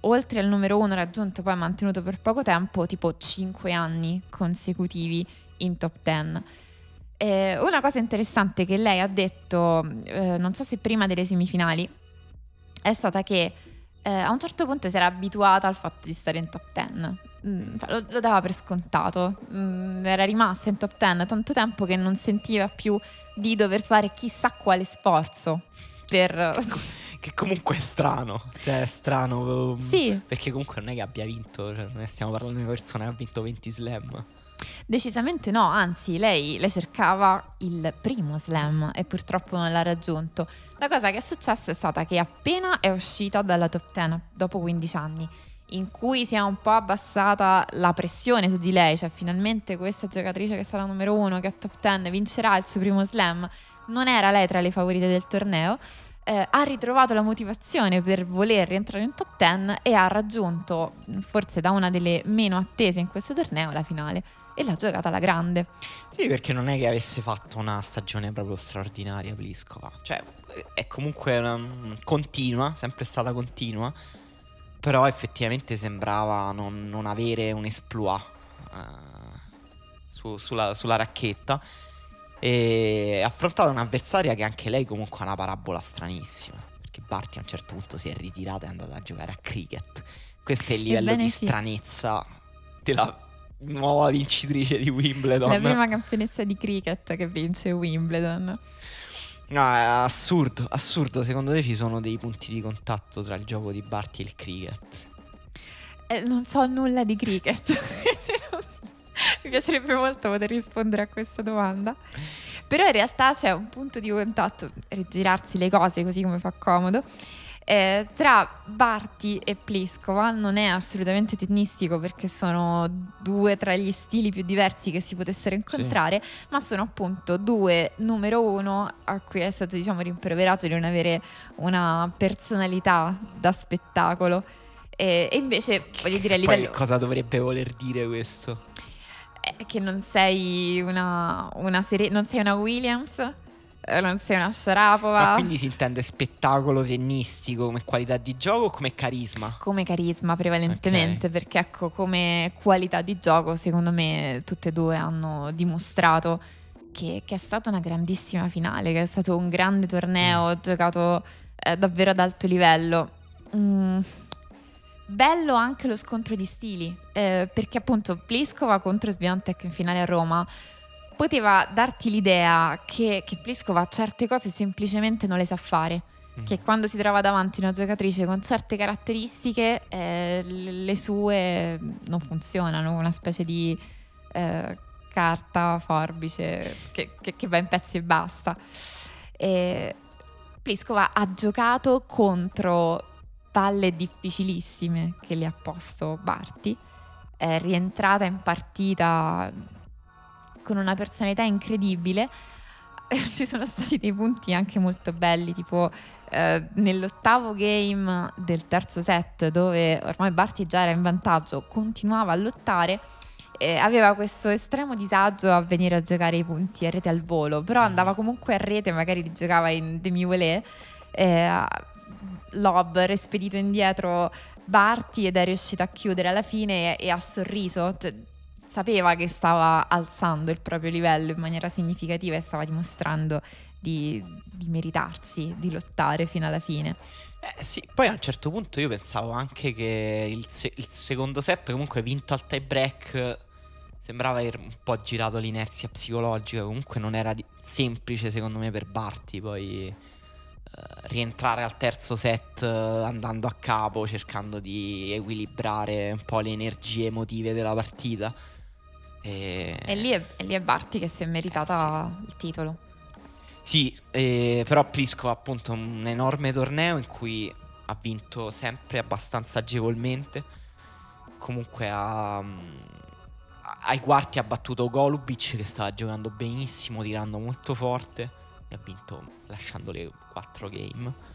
oltre al numero uno raggiunto poi mantenuto per poco tempo, tipo 5 anni consecutivi in top 10. Eh, una cosa interessante che lei ha detto, eh, non so se prima delle semifinali, è stata che eh, a un certo punto si era abituata al fatto di stare in top 10. Mm, lo, lo, dava per scontato. Mm, era rimasta in top 10 tanto tempo che non sentiva più di dover fare chissà quale sforzo per... che comunque è strano, cioè è strano. Um, sì. Perché comunque non è che abbia vinto, cioè non stiamo parlando di una persona che ha vinto 20 slam. Decisamente no, anzi lei, lei, cercava il primo slam e purtroppo non l'ha raggiunto. La cosa che è successa è stata che appena è uscita dalla top 10 dopo 15 anni, in cui si è un po' abbassata la pressione su di lei, cioè finalmente questa giocatrice che sarà numero uno, che è top 10, vincerà il suo primo slam, non era lei tra le favorite del torneo, eh, ha ritrovato la motivazione per voler rientrare in top 10 e ha raggiunto, forse da una delle meno attese in questo torneo, la finale. E l'ha giocata alla grande. Sì, perché non è che avesse fatto una stagione proprio straordinaria Pliskova. Cioè, è comunque una, continua, sempre stata continua però effettivamente sembrava non, non avere un esploit uh, su, sulla, sulla, racchetta. E affrontata un'avversaria che anche lei comunque ha una parabola stranissima. Perché Barty a un certo punto si è ritirata e è andata a giocare a cricket. Questo è il livello Ebbene di sì. stranezza della nuova vincitrice di Wimbledon. La prima campionessa di cricket che vince Wimbledon. No, è assurdo, assurdo. Secondo te ci sono dei punti di contatto tra il gioco di Barty e il cricket? Eh, non so nulla di cricket. Mi piacerebbe molto poter rispondere a questa domanda. Però in realtà c'è un punto di contatto, rigirarsi le cose così come fa comodo eh, tra Barti e Pliskova non è assolutamente tennistico perché sono due tra gli stili più diversi che si potessero incontrare, sì. ma sono appunto due numero uno a cui è stato diciamo rimproverato di non avere una personalità da spettacolo. E, e invece voglio dire a livello... Poi cosa dovrebbe voler dire questo? che non sei una, una serie, non sei una Williams eh, non sei una Sharapova. Ma quindi si intende spettacolo tennistico come qualità di gioco o come carisma? Come carisma prevalentemente, okay. perché ecco, come qualità di gioco secondo me tutte e due hanno dimostrato che, che è stata una grandissima finale, che è stato un grande torneo, mm. giocato eh, davvero ad alto livello. Mm. Bello anche lo scontro di stili, eh, perché appunto Pliskova contro Sviantec in finale a Roma poteva darti l'idea che, che Pliskova certe cose semplicemente non le sa fare. Mm. Che quando si trova davanti una giocatrice con certe caratteristiche, eh, le sue non funzionano, una specie di eh, carta, forbice che, che, che, va in pezzi e basta. E Pliskova ha giocato contro palle difficilissime che le ha posto Barti. È rientrata in partita con una personalità incredibile. Ci sono stati dei punti anche molto belli, tipo eh, nell'ottavo game del terzo set, dove ormai Barty già era in vantaggio, continuava a lottare. Eh, aveva questo estremo disagio a venire a giocare i punti a rete al volo, però mm. andava comunque a rete, magari li giocava in demi-volée, eh, lob respedito indietro Barty ed è riuscito a chiudere alla fine e, e ha sorriso. Cioè, sapeva che stava alzando il proprio livello in maniera significativa e stava dimostrando di, di meritarsi, di lottare fino alla fine. Eh sì, poi a un certo punto io pensavo anche che il, se- il secondo set comunque vinto al tie break sembrava aver un po' girato l'inerzia psicologica, comunque non era di- semplice secondo me per Barty poi eh, rientrare al terzo set eh, andando a capo, cercando di equilibrare un po' le energie emotive della partita. E, e, lì, è, e lì, è, Barty che si è meritata eh, sì. il titolo. Sì, eh, però Prisco ha appunto un enorme torneo in cui ha vinto sempre abbastanza agevolmente. Comunque ha, ai quarti ha battuto Golubic che stava giocando benissimo, tirando molto forte e ha vinto lasciando le quattro game.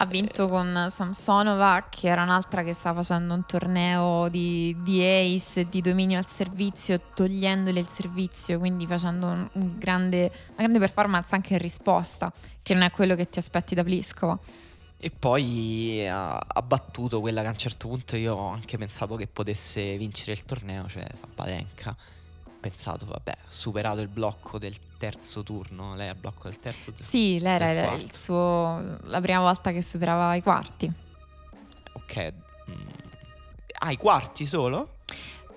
Ha vinto con Samsonova, che era un'altra che stava facendo un torneo di, di ace, di dominio al servizio, togliendole il servizio, quindi facendo un, un grande, una grande performance anche in risposta, che non è quello che ti aspetti da Pliskova. E poi ha, ha, battuto quella che a un certo punto io ho anche pensato che potesse vincere il torneo, cioè Sabalenka pensato, vabbè, superato il blocco del terzo turno. Lei ha blocco del terzo turno? Sì, lei era il suo, la prima volta che superava i quarti. Ok. Mm. Ah, i quarti solo?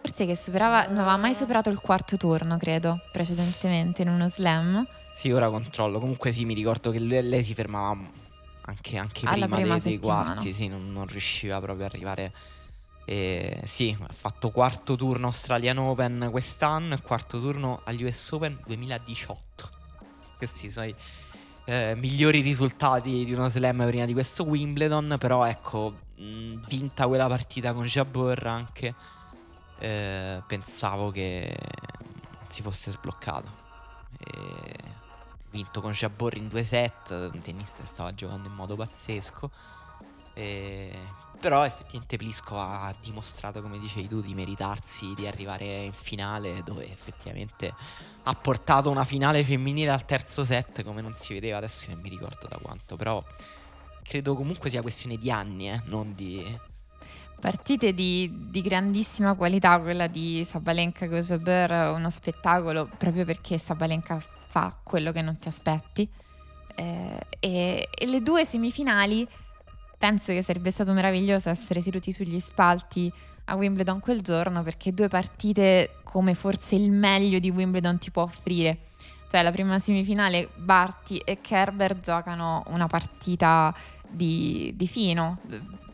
Forse che superava, non aveva mai superato il quarto turno, credo, precedentemente in uno slam. Sì, ora controllo. Comunque sì, mi ricordo che lei, lei si fermava anche, anche prima, prima dei, dei, quarti, sì, non, non riusciva proprio ad arrivare e sì, ha fatto quarto turno Australian Open quest'anno e quarto turno agli US Open 2018. Questi sono i, eh, migliori risultati di uno slam prima di questo Wimbledon, però ecco, mh, vinta quella partita con Jabber anche, eh, pensavo che si fosse sbloccato. E vinto con Jabor in due set, un tennista stava giocando in modo pazzesco. E... Però effettivamente Pliskova ha dimostrato, come dicevi tu, di meritarsi di arrivare in finale dove effettivamente ha portato una finale femminile al terzo set come non si vedeva, adesso non mi ricordo da quanto, però credo comunque sia questione di anni, eh, non di... Partite di, di, grandissima qualità, quella di Sabalenka Gosober, uno spettacolo proprio perché Sabalenka fa quello che non ti aspetti. Eh, e, e le due semifinali penso che sarebbe stato meraviglioso essere seduti sugli spalti a Wimbledon quel giorno perché due partite come forse il meglio di Wimbledon ti può offrire. Cioè la prima semifinale Barty e Kerber giocano una partita di, di fino,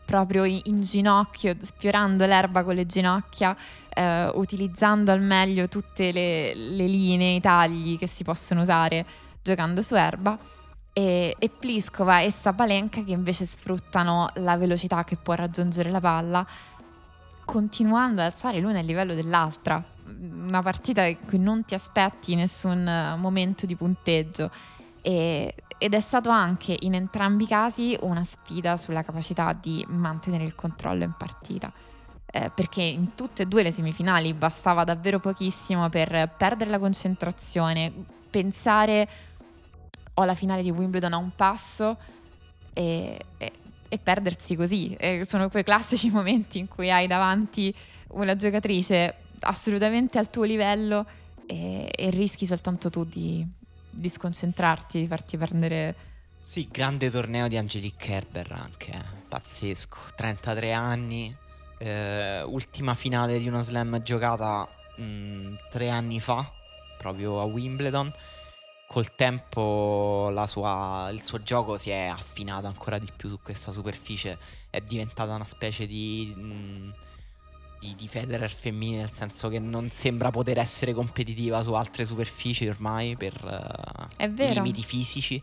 proprio in, in, ginocchio, sfiorando l'erba con le ginocchia, eh, utilizzando al meglio tutte le, le linee, i tagli che si possono usare giocando su erba e, e Pliskova e Sabalenka che invece sfruttano la velocità che può raggiungere la palla continuando ad alzare l'una a livello dell'altra. Una partita in cui non ti aspetti nessun momento di punteggio. E, ed è stato anche in entrambi i casi una sfida sulla capacità di mantenere il controllo in partita. Eh, perché in tutte e due le semifinali bastava davvero pochissimo per perdere la concentrazione pensare ho la finale di Wimbledon a un passo e, e, e perdersi così. E sono quei classici momenti in cui hai davanti una giocatrice assolutamente al tuo livello e, e rischi soltanto tu di, di, sconcentrarti, di farti prendere. Sì, grande torneo di Angelique Kerber anche, eh. pazzesco, 33 anni, eh, ultima finale di uno slam giocata mh, mm, tre anni fa, proprio a Wimbledon col tempo sua, il suo gioco si è affinato ancora di più su questa superficie, è diventata una specie di, mh, di, di Federer femminile, nel senso che non sembra poter essere competitiva su altre superfici ormai per uh, limiti fisici.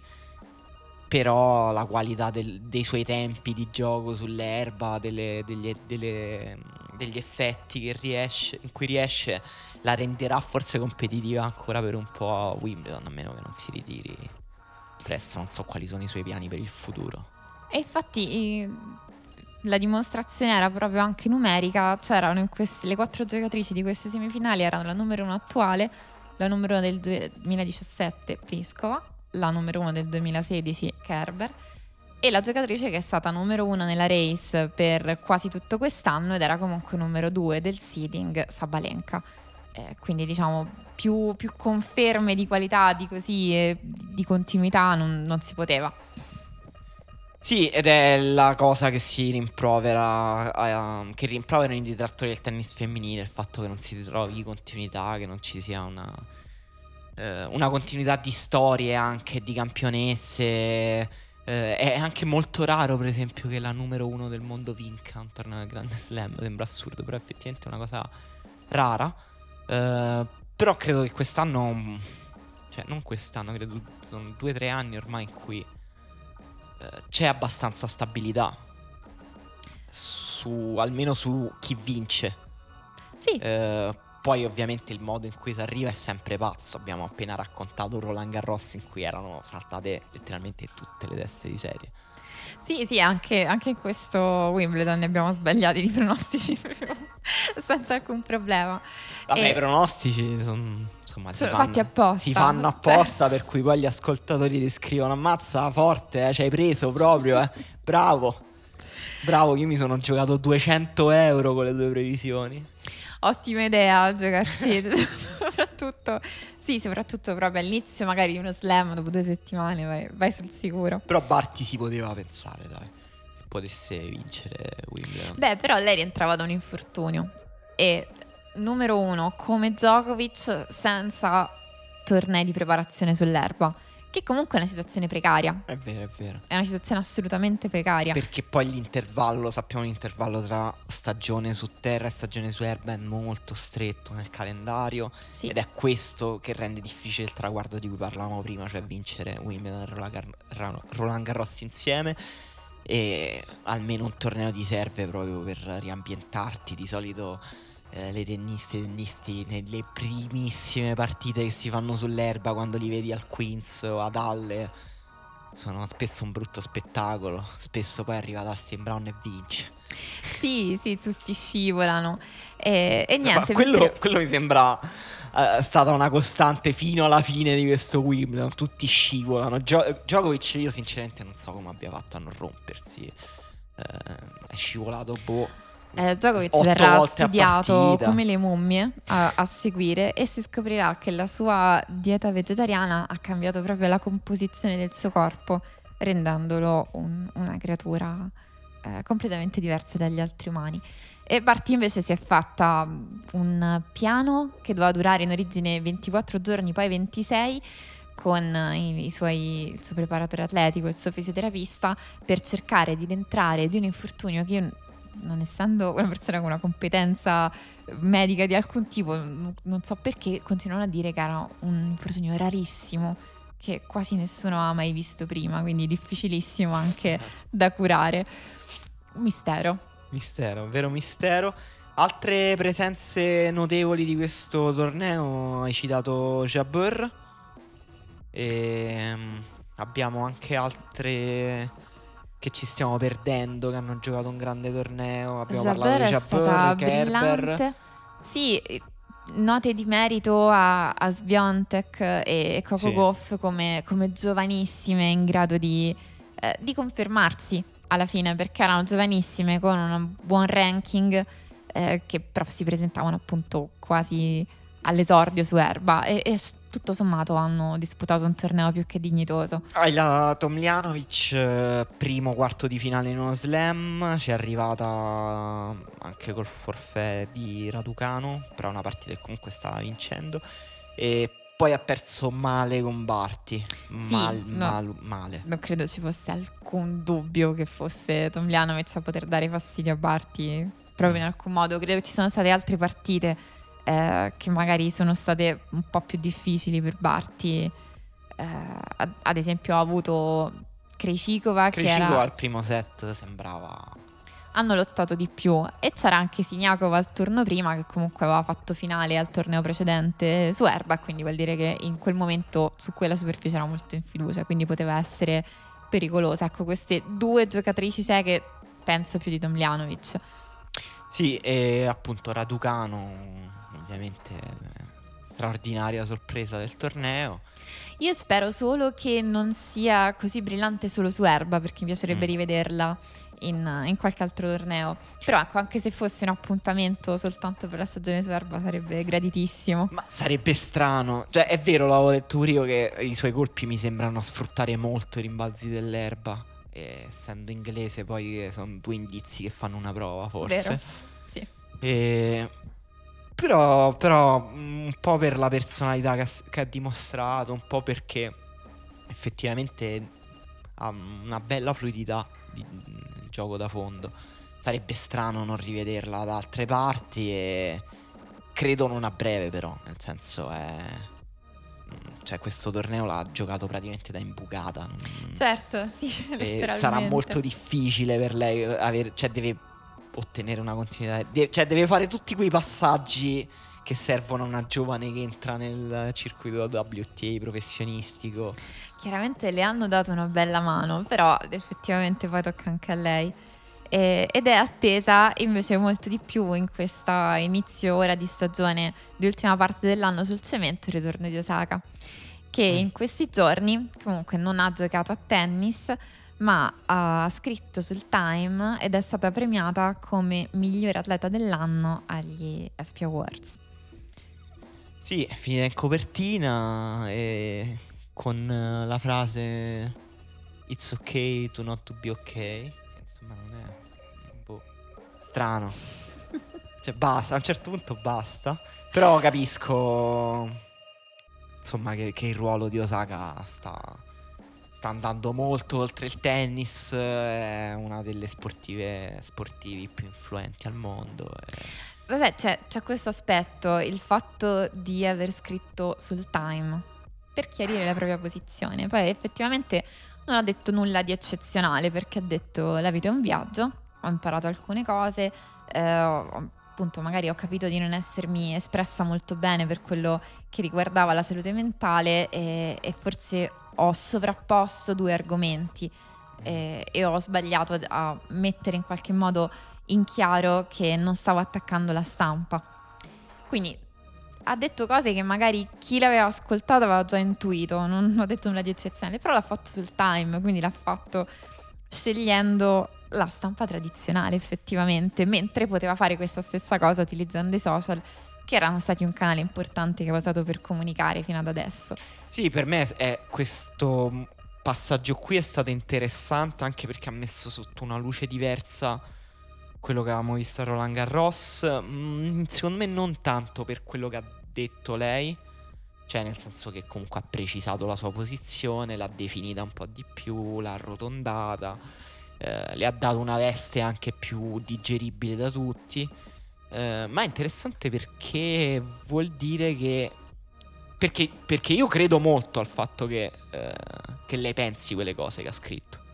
Però la qualità del, dei suoi tempi di gioco sull'erba, delle, degli, delle, degli effetti riesce, in cui riesce la renderà forse competitiva ancora per un po' a Wimbledon, a meno che non si ritiri presto. Non so quali sono i suoi piani per il futuro. E infatti la dimostrazione era proprio anche numerica, c'erano queste, le quattro giocatrici di queste semifinali, erano la numero uno attuale, la numero uno del 2017 Pliskova, la numero uno del 2016 Kerber e la giocatrice che è stata numero uno nella race per quasi tutto quest'anno ed era comunque numero due del seeding Sabalenka eh, quindi diciamo più, più, conferme di qualità di così e di continuità non, non, si poteva. Sì, ed è la cosa che si rimprovera, uh, che rimproverano i detrattori del tennis femminile, il fatto che non si trovi continuità, che non ci sia una, uh, una continuità di storie anche di campionesse. Uh, è anche molto raro, per esempio, che la numero uno del mondo vinca un torneo del Grande Slam. Sembra assurdo, però effettivamente è una cosa rara. Uh, però credo che quest'anno, cioè non quest'anno, credo sono due o tre anni ormai in cui uh, c'è abbastanza stabilità. Su, almeno su chi vince. Sì. Uh, poi ovviamente il modo in cui si arriva è sempre pazzo. Abbiamo appena raccontato Roland Garros in cui erano saltate letteralmente tutte le teste di serie. Sì, sì, anche, anche, in questo Wimbledon ne abbiamo sbagliati di pronostici senza alcun problema. Vabbè, e... i pronostici sono, insomma, sono fanno, fatti apposta. Si fanno apposta, cioè... per cui poi gli ascoltatori ti scrivono: Ammazza forte, eh, ci hai preso proprio, eh. bravo. Bravo, io mi sono giocato 200 euro con le tue previsioni. Ottima idea giocarsi, soprattutto, sì, soprattutto proprio all'inizio magari di uno slam, dopo due settimane vai, vai sul sicuro. Però Barti si poteva pensare, dai, che potesse vincere Wimbledon. Beh, però lei rientrava da un infortunio e numero uno, come Djokovic, senza tornei di preparazione sull'erba che comunque è una situazione precaria. È vero, è vero. È una situazione assolutamente precaria. Perché poi l'intervallo, sappiamo l'intervallo tra stagione su terra e stagione su erba è molto stretto nel calendario. Sì. Ed è questo che rende difficile il traguardo di cui parlavamo prima, cioè vincere Wimbledon e Roland Gar- Roland Garros insieme. E almeno un torneo ti serve proprio per riambientarti. Di solito eh, le tenniste e tennisti nelle primissime partite che si fanno sull'erba quando li vedi al Queens o ad Halle sono spesso un brutto spettacolo. Spesso poi arriva Dustin Brown e vince. Sì, sì, tutti scivolano. E, e niente. quello, mentre... quello, mi sembra uh, stata una costante fino alla fine di questo Wimbledon. Tutti scivolano. Gio- Djokovic, io sinceramente non so come abbia fatto a non rompersi. Uh, è scivolato boh eh, Djokovic verrà studiato come le mummie a, a, seguire e si scoprirà che la sua dieta vegetariana ha cambiato proprio la composizione del suo corpo, rendendolo un, una creatura eh, completamente diversa dagli altri umani. E Barty invece si è fatta mm, un piano che doveva durare in origine 24 giorni, poi 26 con i, i suoi, il suo preparatore atletico, il suo fisioterapista, per cercare di rientrare di un infortunio che io non essendo una persona con una competenza medica di alcun tipo, non so perché continuano a dire che era un infortunio rarissimo che quasi nessuno ha mai visto prima, quindi difficilissimo anche da curare. Mistero. Mistero, vero mistero. Altre presenze notevoli di questo torneo, hai citato Jabber e um, abbiamo anche altre che ci stiamo perdendo, che hanno giocato un grande torneo. Abbiamo Jabber parlato di Jabber, Kerber. Sì, note di merito a, a Sviontek e Coco sì. Goff come, come, giovanissime in grado di, eh, di, confermarsi alla fine, perché erano giovanissime con un buon ranking eh, che però si presentavano appunto quasi all'esordio su erba e, e tutto sommato hanno disputato un torneo più che dignitoso. Ah, la Tomljanovic, eh, primo quarto di finale in uno slam, ci è arrivata anche col forfè di Raducano, però una partita che comunque stava vincendo. E poi ha perso male con Barti. Mal, sì, no, mal, male. Non credo ci fosse alcun dubbio che fosse Tomljanovic a poter dare fastidio a Barti proprio in alcun modo. Credo che ci sono state altre partite eh, che magari sono state un po' più difficili per Barti. Eh, ad, esempio ha avuto Krejcikova che era... al primo set sembrava... Hanno lottato di più e c'era anche Siniakova al turno prima che comunque aveva fatto finale al torneo precedente su Erba, quindi vuol dire che in quel momento su quella superficie era molto in fiducia, quindi poteva essere pericolosa. Ecco, queste due giocatrici cieche penso più di Tomljanovic. Sì, e appunto Raducano ovviamente straordinaria sorpresa del torneo. Io spero solo che non sia così brillante solo su Erba, perché mi piacerebbe mm. rivederla in, in, qualche altro torneo. Però ecco, anche se fosse un appuntamento soltanto per la stagione su Erba sarebbe graditissimo. Ma sarebbe strano. Cioè, è vero, l'avevo detto pure io che i suoi colpi mi sembrano sfruttare molto i rimbalzi dell'erba. E essendo inglese poi sono due indizi che fanno una prova, forse. Vero? Sì. E però, però un po' per la personalità che ha, che ha dimostrato, un po' perché effettivamente ha una bella fluidità di, di gioco da fondo. Sarebbe strano non rivederla da altre parti e credo non a breve però, nel senso è cioè questo torneo l'ha giocato praticamente da imbucata. Certo, sì, sarà molto difficile per lei avere, cioè deve ottenere una continuità. De- cioè, deve fare tutti quei passaggi che servono a una giovane che entra nel circuito WTA professionistico. Chiaramente le hanno dato una bella mano, però effettivamente poi tocca anche a lei. E, ed è attesa invece molto di più in questa inizio ora di stagione di ultima parte dell'anno sul cemento il ritorno di Osaka che mm. in questi giorni comunque non ha giocato a tennis ma ha scritto sul Time ed è stata premiata come migliore atleta dell'anno agli ESPY Awards. Sì, è finita in copertina e con la frase It's ok to not to be ok. Insomma, non è boh, strano. cioè, basta, a un certo punto basta. Però capisco insomma, che, che il ruolo di Osaka sta, sta andando molto oltre il tennis, è una delle sportive sportivi più influenti al mondo. e- Vabbè, c'è, c'è questo aspetto, il fatto di aver scritto sul Time per chiarire la propria posizione. Poi effettivamente non ha detto nulla di eccezionale perché ha detto la vita è un viaggio, ho imparato alcune cose, eh, appunto magari ho capito di non essermi espressa molto bene per quello che riguardava la salute mentale e, e forse ho sovrapposto due argomenti eh, e ho sbagliato a mettere in qualche modo in chiaro che non stavo attaccando la stampa. Quindi ha detto cose che magari chi l'aveva ascoltato aveva già intuito, non ha detto nulla di eccezionale, però l'ha fatto sul time, quindi l'ha fatto scegliendo la stampa tradizionale effettivamente, mentre poteva fare questa stessa cosa utilizzando i social, che erano stati un canale importante che ha usato per comunicare fino ad adesso. Sì, per me è questo passaggio qui è stato interessante anche perché ha messo sotto una luce diversa quello che avevamo visto a Roland Garros. Mm, secondo me non tanto per quello che ha detto lei, cioè nel senso che comunque ha precisato la sua posizione, l'ha definita un po' di più, l'ha arrotondata, eh, le ha dato una veste anche più digeribile da tutti. Eh, ma è interessante perché vuol dire che perché, perché io credo molto al fatto che, eh, che lei pensi quelle cose che ha scritto.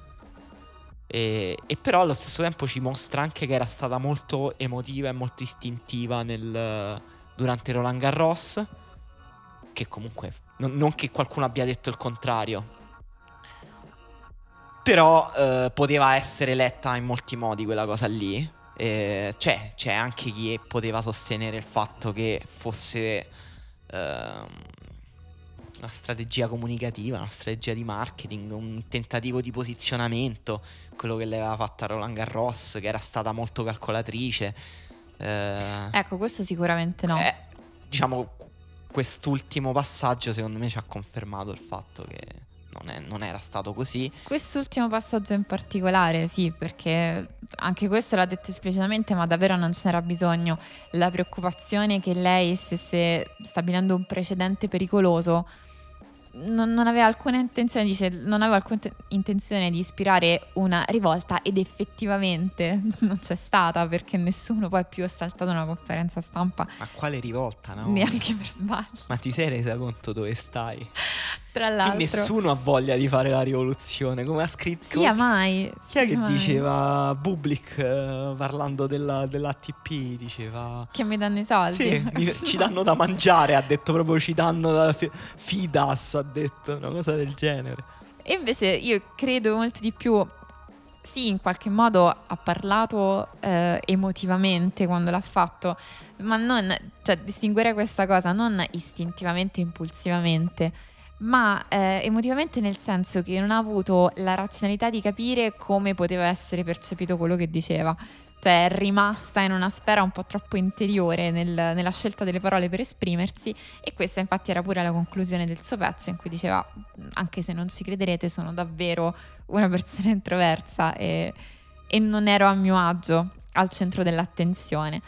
E, e però allo stesso tempo ci mostra anche che era stata molto emotiva e molto istintiva nel, durante Roland Garros. Che comunque, non, non che qualcuno abbia detto il contrario. Però eh, poteva essere letta in molti modi quella cosa lì. E c'è, c'è anche chi poteva sostenere il fatto che fosse ehm, una strategia comunicativa, una strategia di marketing, un tentativo di posizionamento, quello che lei aveva fatto a Roland Garros, che era stata molto calcolatrice. Eh, Ecco, questo sicuramente no. eh, diciamo, quest'ultimo passaggio secondo me ci ha confermato il fatto che non, è- non era stato così. Quest'ultimo passaggio in particolare, sì, perché anche questo l'ha detto esplicitamente, ma davvero non ce n'era bisogno. La preoccupazione che lei stesse stabilendo un precedente pericoloso non, non aveva alcuna intenzione, dice, non avevo alcuna te- intenzione di ispirare una rivolta ed effettivamente non c'è stata perché nessuno poi più ha saltato una conferenza stampa, Ma quale rivolta, no? neanche per sbaglio. Ma ti sei resa conto dove stai? Tra E l'altro, nessuno ha voglia di fare la rivoluzione, come ha scritto... sia mai. Chi è sia che mai. diceva Bublik eh, parlando della- dell'ATP? Diceva... Che mi danno i soldi. Sì, mi- ci danno da mangiare, ha detto proprio ci danno da fi- Fidas, ha detto una cosa del genere. E invece io credo molto di più. Sì, in qualche modo ha parlato eh, emotivamente quando l'ha fatto, ma non, cioè distinguere questa cosa non istintivamente, impulsivamente, ma eh, emotivamente nel senso che non ha avuto la razionalità di capire come poteva essere percepito quello che diceva. Cioè è rimasta in una sfera un po' troppo interiore nel- nella scelta delle parole per esprimersi e questa infatti era pure la conclusione del suo pezzo in cui diceva anche se non ci crederete sono davvero una persona introversa e, e non ero a mio agio al centro dell'attenzione.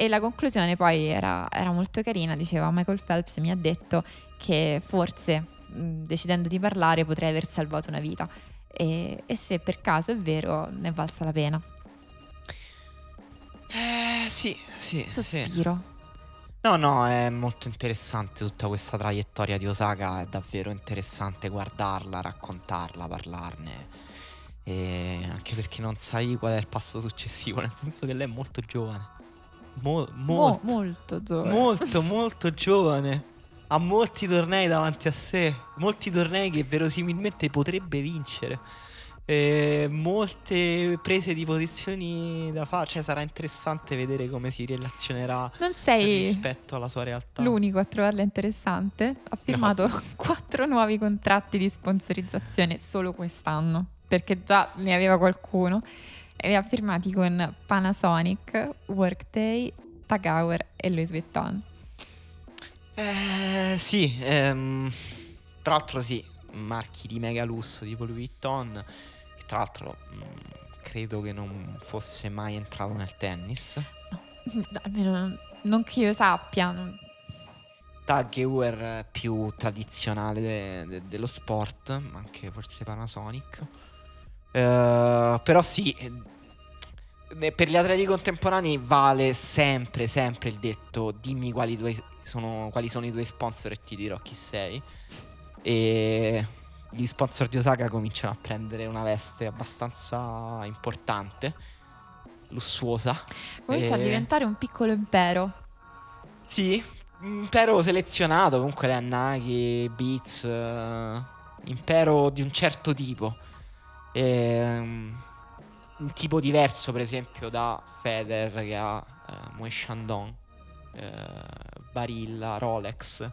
E la conclusione poi era, era molto carina, diceva Michael Phelps mi ha detto che forse mh, decidendo di parlare potrei aver salvato una vita e, e se per caso è vero ne è valsa la pena. Eh, sì, sì, sì. Sospiro. No, no, è molto interessante tutta questa traiettoria di Osaka, è davvero interessante guardarla, raccontarla, parlarne. E anche perché non sai qual è il passo successivo, nel senso che lei è molto giovane. Mo- Mo- molto, molto giovane. molto, molto giovane. Ha molti tornei davanti a sé, molti tornei che verosimilmente potrebbe vincere. E molte prese di posizioni da fare, cioè sarà interessante vedere come si relazionerà non sei rispetto alla sua realtà. l'unico a trovarla interessante. Ha firmato quattro nuovi contratti di sponsorizzazione solo quest'anno, perché già ne aveva qualcuno. E li ha firmati con Panasonic, Workday, Tag Heuer e Louis Vuitton. Eh, sì, ehm, tra l'altro sì, marchi di mega lusso tipo Louis Vuitton, che tra l'altro mh, credo che non fosse mai entrato nel tennis. Almeno non che io sappia. non- Tag più tradizionale de- de- dello sport, anche forse Panasonic. Uh, però sì, per gli atleti contemporanei vale sempre, sempre il detto dimmi quali, tuoi sono, quali sono i tuoi sponsor e ti dirò chi sei. E gli sponsor di Osaka cominciano a prendere una veste abbastanza importante, lussuosa. Comincia e... a diventare un piccolo impero. Sì, impero selezionato, comunque le Annaki, Beats, uh, impero di un certo tipo. E, um, un tipo diverso, per esempio, da Feder che ha uh, Moe Chandon, uh, Barilla, Rolex.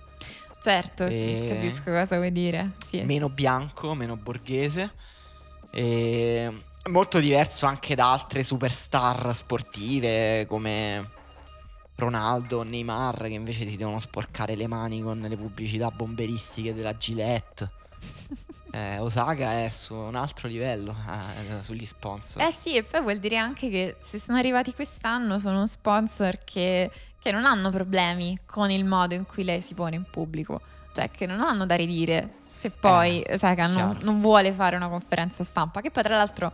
Certo, e... capisco cosa vuoi dire. Sì. Meno bianco, meno borghese. E molto diverso anche da altre superstar sportive come Ronaldo, Neymar, che invece si devono sporcare le mani con le pubblicità bomberistiche della Gillette. Eh, Osaka è su un altro livello eh, sugli sponsor. Eh sì, e poi vuol dire anche che se sono arrivati quest'anno sono sponsor che, che non hanno problemi con il modo in cui lei si pone in pubblico, cioè che non hanno da ridire se poi eh, Osaka non, non vuole fare una conferenza stampa, che poi tra l'altro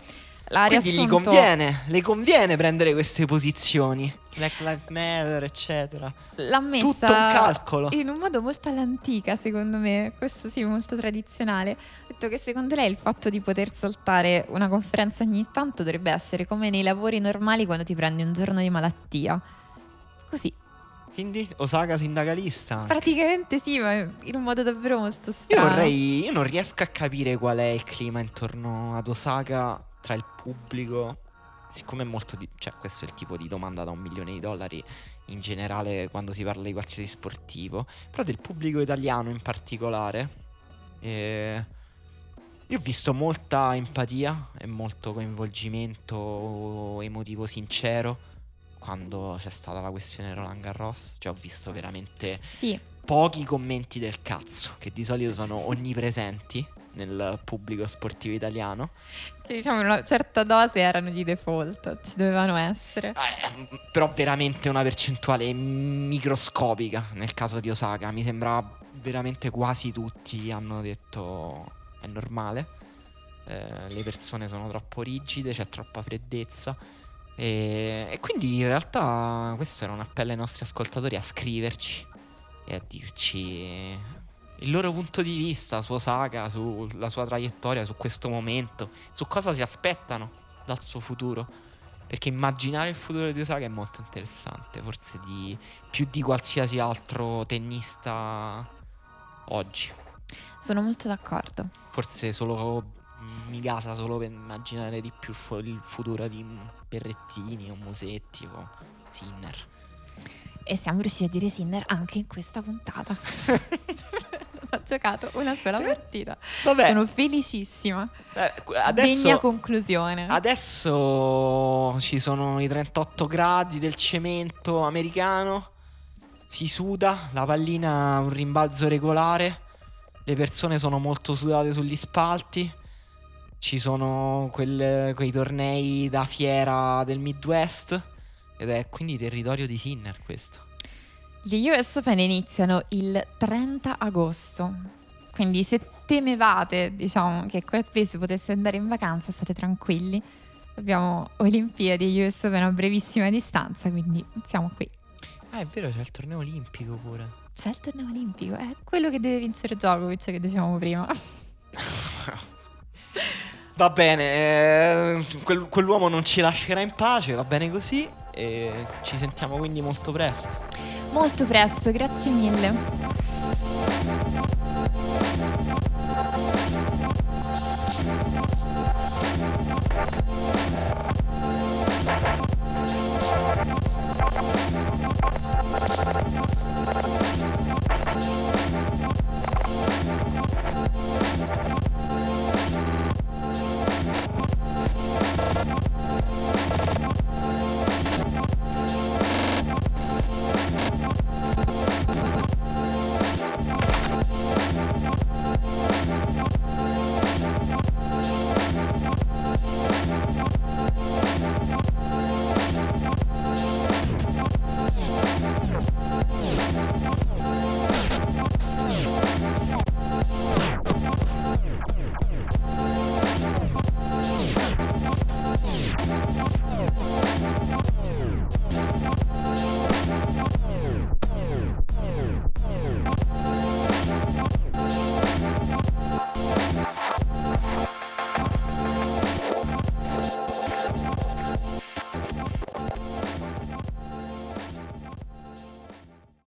la Quindi riassunto... gli conviene, le conviene prendere queste posizioni. Black Lives Matter, eccetera. L'ha messa Tutto un calcolo. In un modo molto all'antica, secondo me. Questo sì, molto tradizionale. Ha detto che secondo lei il fatto di poter saltare una conferenza ogni tanto dovrebbe essere come nei lavori normali quando ti prendi un giorno di malattia. Così. Quindi Osaka sindacalista? Praticamente sì, ma in un modo davvero molto strano. Io vorrei. Io non riesco a capire qual è il clima intorno ad Osaka tra il pubblico, siccome è molto di- cioè questo è il tipo di domanda da un milione di dollari in generale quando si parla di qualsiasi sportivo, però del pubblico italiano in particolare. Eh, io ho visto molta empatia e molto coinvolgimento emotivo sincero quando c'è stata la questione Roland Garros. Cioè ho visto veramente sì. pochi commenti del cazzo, che di solito sono onnipresenti nel pubblico sportivo italiano. Che diciamo in una certa dose erano di default, ci dovevano essere. Eh, però veramente una percentuale microscopica nel caso di Osaka. Mi sembra veramente quasi tutti hanno detto è normale. Eh, le persone sono troppo rigide, c'è troppa freddezza. E, e quindi in realtà questo era un appello ai nostri ascoltatori a scriverci e a dirci il loro punto di vista su Osaka, sulla sua traiettoria, su questo momento, su cosa si aspettano dal suo futuro. Perché immaginare il futuro di Osaka è molto interessante, forse di, più di qualsiasi altro tennista oggi. Sono molto d'accordo. Forse solo mi gasa solo per immaginare di più il futuro di Berrettini o Musetti o Sinner. E siamo riusciti a dire Sinner anche in questa puntata. ho giocato una sola partita. Vabbè. Sono felicissima. Eh, adesso, Degna conclusione. Adesso ci sono i 38 gradi del cemento americano. Si suda, la pallina ha un rimbalzo regolare. Le persone sono molto sudate sugli spalti. Ci sono quel, quei tornei da fiera del Midwest. Ed è quindi territorio di Sinner questo. Gli US Open iniziano il 30 agosto, quindi se temevate diciamo, che Quiet Place potesse andare in vacanza state tranquilli. Abbiamo Olimpiadi e US Open a brevissima distanza, quindi siamo qui. Ah, è vero, c'è il torneo olimpico pure. C'è il torneo olimpico, è quello che deve vincere Djokovic che dicevamo prima. va bene, eh, quel, quell'uomo non ci lascerà in pace, va bene così e ci sentiamo quindi molto presto. Molto presto, grazie mille.